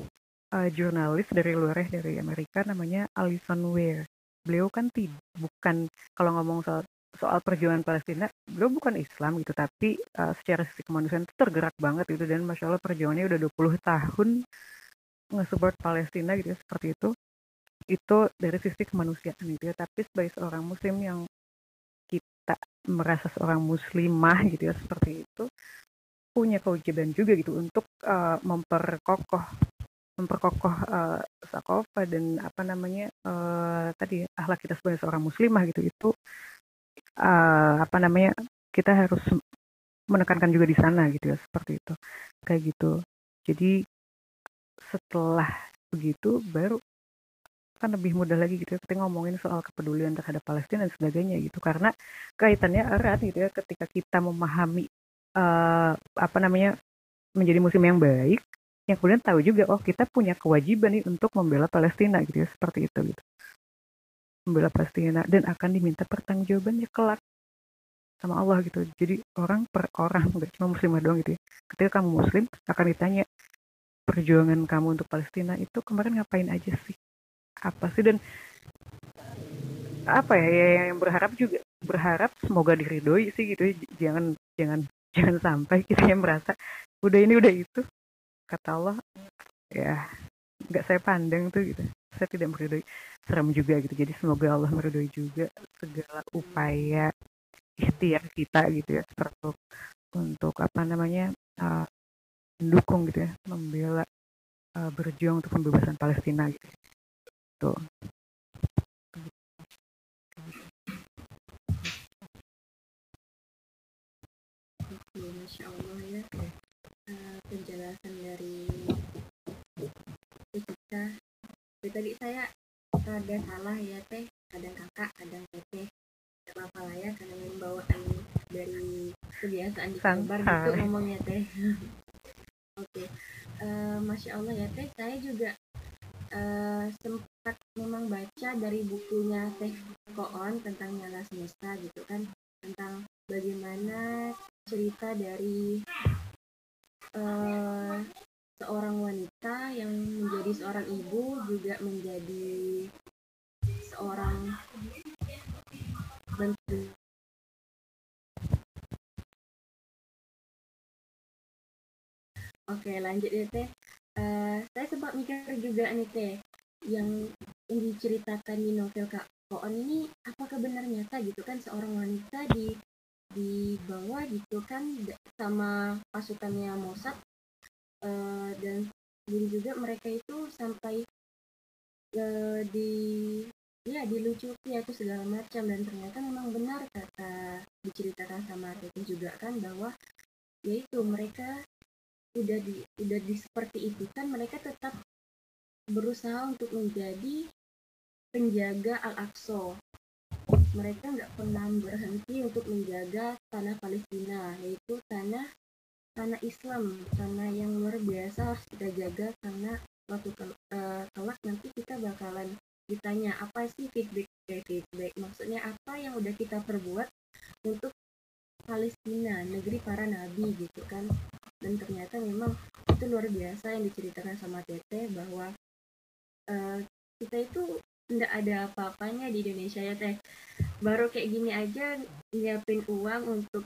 uh, jurnalis dari luar ya, dari Amerika namanya Alison Ware. Beliau kan tidak bukan kalau ngomong soal soal perjuangan Palestina, beliau bukan Islam gitu, tapi uh, secara sisi kemanusiaan itu tergerak banget gitu dan masya Allah perjuangannya udah 20 tahun nge-support Palestina gitu seperti itu. Itu dari sisi kemanusiaan gitu ya, tapi sebagai seorang muslim yang merasa seorang muslimah gitu ya seperti itu punya kewajiban juga gitu untuk uh, memperkokoh memperkokoh uh, sakofa dan apa namanya uh, tadi akhlak kita sebagai seorang muslimah gitu itu uh, apa namanya kita harus menekankan juga di sana gitu ya seperti itu kayak gitu. Jadi setelah begitu baru kan lebih mudah lagi gitu ya ketika ngomongin soal kepedulian terhadap Palestina dan sebagainya gitu. Karena kaitannya erat gitu ya ketika kita memahami uh, apa namanya menjadi musim yang baik yang kemudian tahu juga oh kita punya kewajiban nih untuk membela Palestina gitu ya seperti itu gitu. Membela Palestina dan akan diminta pertanggungjawabannya kelak sama Allah gitu. Jadi orang per orang nggak cuma muslimah doang gitu ya. Ketika kamu muslim akan ditanya perjuangan kamu untuk Palestina itu kemarin ngapain aja sih apa sih? Dan apa ya, ya yang berharap juga berharap semoga diridoi sih gitu ya. jangan jangan jangan sampai kita yang merasa udah ini udah itu. Kata Allah ya nggak saya pandang tuh gitu. Saya tidak meridoi serem juga gitu. Jadi semoga Allah meridoi juga segala upaya ikhtiar kita gitu ya untuk untuk apa namanya uh, gitu ya membela uh, berjuang untuk pembebasan Palestina gitu gitu.
Masya Allah ya uh, penjelasan dari kita dari tadi saya ada salah ya teh. Kadang kakak kadang teteh. Tidak apa lah ya karena yang bawaan dari kebiasaan di kabar gitu ngomongnya teh. Oke okay. uh, masya allah ya teh. Saya juga uh, sempat memang baca dari bukunya Teh Koon tentang nyala semesta gitu kan tentang bagaimana cerita dari uh, seorang wanita yang menjadi seorang ibu juga menjadi seorang bentuk Oke lanjut ya teh. Uh, saya sempat mikir juga nih teh yang diceritakan di novel Kak Koon ini apakah benar nyata gitu kan seorang wanita di bawah gitu kan sama pasukannya Mossad uh, dan jadi juga mereka itu sampai uh, di ya dilucuti atau segala macam. Dan ternyata memang benar kata diceritakan sama Tete juga kan bahwa yaitu mereka udah di udah di seperti itu kan mereka tetap berusaha untuk menjadi penjaga Al-Aqsa. Mereka nggak pernah berhenti untuk menjaga tanah Palestina yaitu tanah tanah Islam tanah yang luar biasa harus kita jaga karena waktu uh, kelak nanti kita bakalan ditanya apa sih feedback kayak feedback? Maksudnya apa yang udah kita perbuat untuk Palestina negeri para nabi gitu kan. Dan ternyata memang itu luar biasa yang diceritakan sama Tete bahwa uh, kita itu tidak ada apa-apanya di Indonesia ya Teh. Baru kayak gini aja nyiapin uang untuk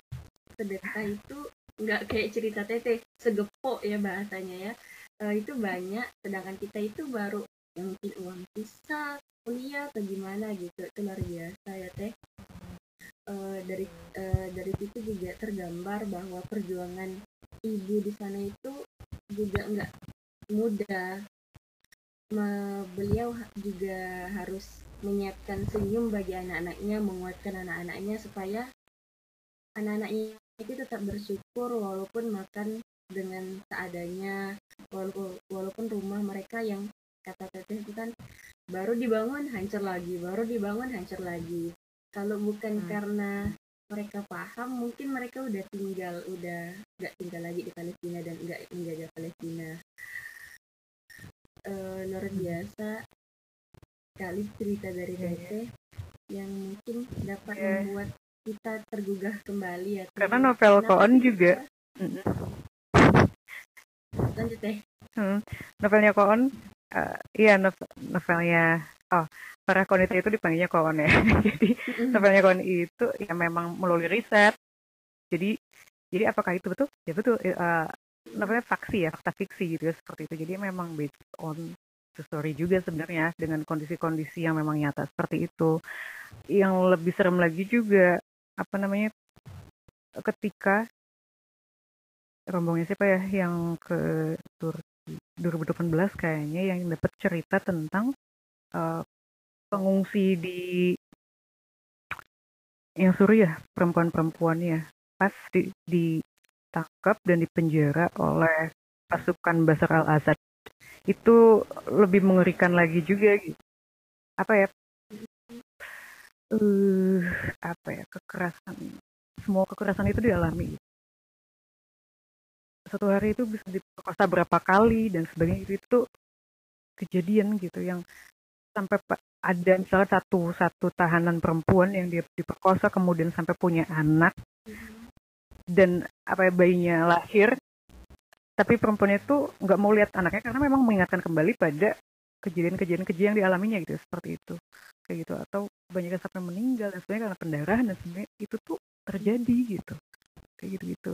sedekah itu nggak kayak cerita Tete segepok ya bahasanya ya. Uh, itu banyak sedangkan kita itu baru yang mungkin uang visa kuliah atau gimana gitu. Itu luar biasa ya teh. Uh, dari uh, dari situ juga tergambar bahwa perjuangan ibu di sana itu juga nggak mudah beliau juga harus menyiapkan senyum bagi anak-anaknya menguatkan anak-anaknya supaya anak-anaknya itu tetap bersyukur walaupun makan dengan seadanya walaupun walaupun rumah mereka yang kata teteh itu kan baru dibangun hancur lagi baru dibangun hancur lagi kalau bukan hmm. karena mereka paham mungkin mereka udah tinggal udah nggak tinggal lagi di Palestina dan nggak menjaga Palestina uh, luar biasa kali cerita dari iya, iya. teteh yang mungkin dapat yeah. membuat kita tergugah kembali ya
karena novel Koon juga
lanjut deh
hmm. novelnya Koon uh, iya novel, novelnya oh para konite itu dipanggilnya kawan ya jadi novelnya kawan itu ya memang melalui riset jadi jadi apakah itu betul ya betul uh, novelnya faksi ya fakta fiksi gitu ya seperti itu. Jadi memang based on the story juga sebenarnya dengan kondisi-kondisi yang memang nyata seperti itu. Yang lebih serem lagi juga apa namanya ketika rombongnya siapa ya yang ke Turki 2018 kayaknya yang dapat cerita tentang uh, pengungsi di yang Suriah perempuan-perempuannya. Pas di, ditangkap dan dipenjara oleh pasukan Basar al-Assad itu lebih mengerikan lagi juga gitu. apa ya? Uh, apa ya? Kekerasan. Semua kekerasan itu dialami. Satu hari itu bisa diperkosa berapa kali dan sebagainya. Itu, itu kejadian gitu yang sampai ada misalnya satu satu tahanan perempuan yang dia diperkosa kemudian sampai punya anak dan apa ya bayinya lahir tapi perempuan itu nggak mau lihat anaknya karena memang mengingatkan kembali pada kejadian-kejadian kejadian yang dialaminya gitu seperti itu. Kayak gitu. Atau banyak yang sampai meninggal dan sebenarnya karena pendarahan dan sebenarnya itu tuh terjadi gitu. Kayak gitu gitu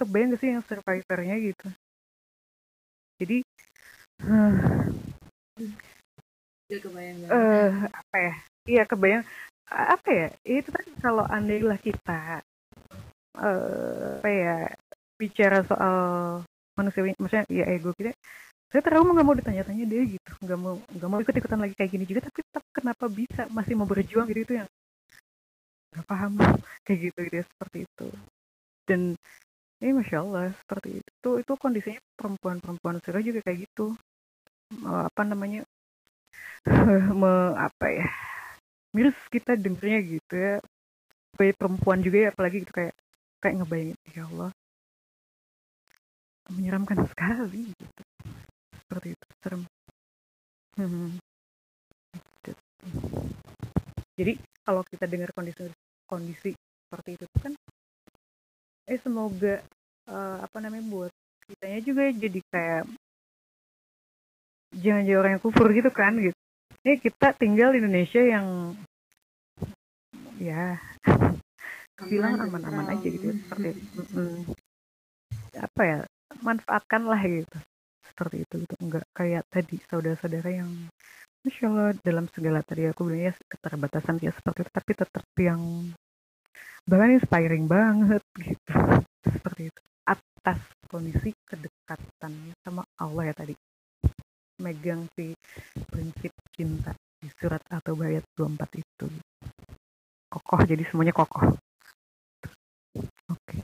kebayang gak sih yang survivornya gitu? Jadi uh,
kebayang
uh, apa ya? Iya kebayang. Apa ya? Itu kan kalau andailah kita uh, apa ya bicara soal manusia maksudnya ya ego kita. Saya terlalu nggak mau ditanya-tanya deh gitu. Nggak mau nggak mau ikut ikutan lagi kayak gini juga. Tapi tetap kenapa bisa? Masih mau berjuang gitu itu yang nggak paham. Kayak gitu ya, seperti itu. Dan ini eh, masya Allah seperti itu. Itu kondisinya perempuan-perempuan Syria juga kayak gitu. Apa namanya? Me, apa ya? Miris kita dengernya gitu ya. Sebagai perempuan juga ya apalagi gitu kayak kayak ngebayangin ya Allah. Menyeramkan sekali gitu. Seperti itu serem. Hmm. jadi kalau kita dengar kondisi kondisi seperti itu kan eh semoga uh, apa namanya buat kitanya juga jadi kayak jangan jadi orang yang kufur gitu kan gitu. Ini kita tinggal di Indonesia yang ya bilang aman-aman aja gitu ya, seperti mm, apa ya manfaatkan lah gitu seperti itu gitu. Enggak kayak tadi saudara-saudara yang Masya Allah dalam segala tadi aku bilang ya keterbatasan ya seperti itu tapi tetap yang bahkan inspiring banget gitu. Seperti itu. Atas kondisi kedekatannya sama Allah ya tadi. Megang si prinsip cinta di surat atau bayat 24 itu. Kokoh jadi semuanya kokoh oke.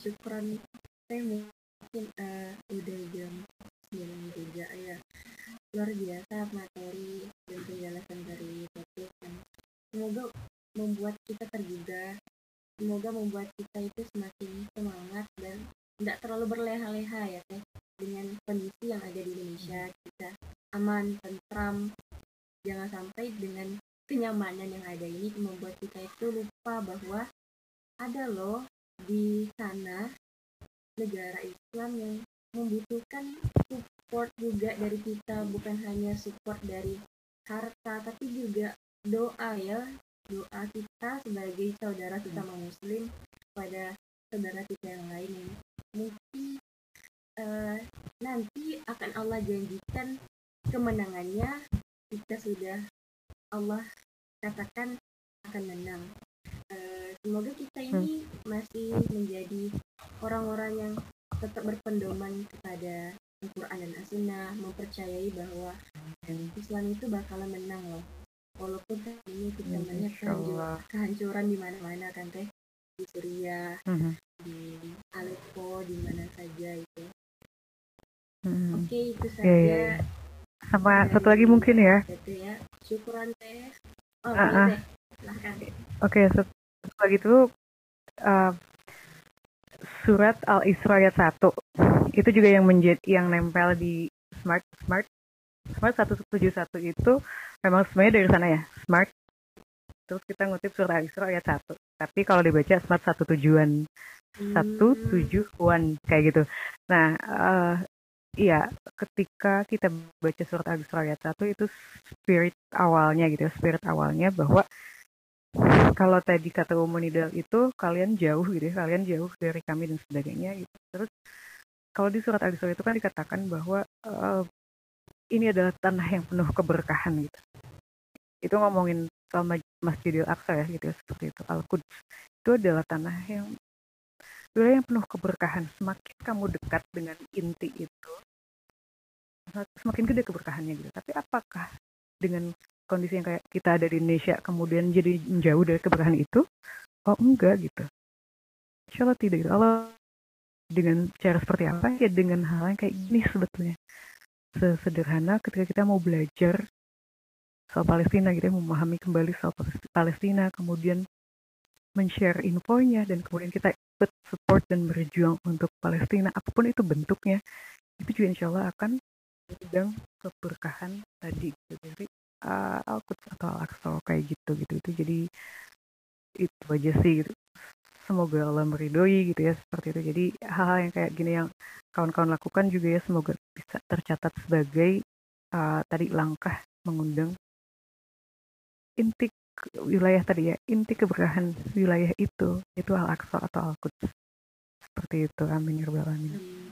Syukuran saya mungkin uh, udah jam 9 juga ya. Luar biasa materi dan penjelasan dari topik yang semoga membuat kita tergugah. Semoga membuat kita itu semakin semangat dan tidak terlalu berleha-leha ya teh dengan kondisi yang ada di Indonesia. Kita aman tentram. Jangan sampai dengan kenyamanan yang ada ini membuat kita itu lupa bahwa ada loh di sana negara Islam yang membutuhkan support juga dari kita. Bukan hanya support dari harta tapi juga doa ya. Doa kita sebagai saudara sesama muslim pada saudara kita yang lain yang mungkin uh, nanti akan Allah janjikan kemenangannya. Jika sudah Allah katakan akan menang. Uh, semoga kita ini masih menjadi orang-orang yang tetap berpendoman kepada Al-Quran dan As-Sunnah mempercayai bahwa Islam itu bakalan menang loh. Walaupun saat ini kita melihat kehancuran, kehancuran di mana-mana kan teh. Di Suriah mm-hmm. di Aleppo di mana saja itu. Mm-hmm. oke okay, itu saja. yeah, yeah.
Sama satu lagi mungkin ya.
Ya syukuran teh oh uh-uh. teh
oke okay, satu lagi itu uh, surat Al-Isra ayat 1 itu juga yang menjadi yang nempel di smart smart smart 171 itu memang sebenarnya dari sana ya smart. Terus kita ngutip surat Al-Isra ayat 1 tapi kalau dibaca smart satu tujuan satu hmm. tujuan kayak gitu. Nah uh, iya ketika kita baca surat Al-Isra ayat 1 itu spirit awalnya gitu ya spirit awalnya bahwa kalau tadi kata Umunidal itu kalian jauh gitu ya, kalian jauh dari kami dan sebagainya gitu. Terus kalau di surat Al-Isra itu kan dikatakan bahwa uh, ini adalah tanah yang penuh keberkahan gitu. Itu ngomongin soal Masjidil Aqsa ya gitu ya, seperti itu. Al-Quds itu adalah tanah yang wilayah yang penuh keberkahan. Semakin kamu dekat dengan inti itu, semakin gede keberkahannya gitu. Tapi apakah dengan kondisi yang kayak kita ada di Indonesia kemudian jadi jauh dari keberkahan itu oh enggak gitu Insya Allah tidak gitu Allah dengan cara seperti apa ya dengan hal yang kayak gini sebetulnya sesederhana ketika kita mau belajar soal Palestina gitu ya memahami kembali soal Palestina kemudian men-share infonya dan kemudian kita ikut support dan berjuang untuk Palestina apa pun itu bentuknya itu juga insya Allah akan sedang keberkahan tadi gitu. Dari uh, Al-Quds atau Al-Aqsa kayak gitu gitu itu jadi itu aja sih gitu. semoga Allah meridoi gitu ya seperti itu. Jadi hal-hal yang kayak gini yang kawan-kawan lakukan juga ya semoga bisa tercatat sebagai uh, tadi langkah mengundang inti wilayah tadi ya inti keberkahan wilayah itu itu Al-Aqsa atau Al-Quds. Seperti itu amin ya rabbal alamin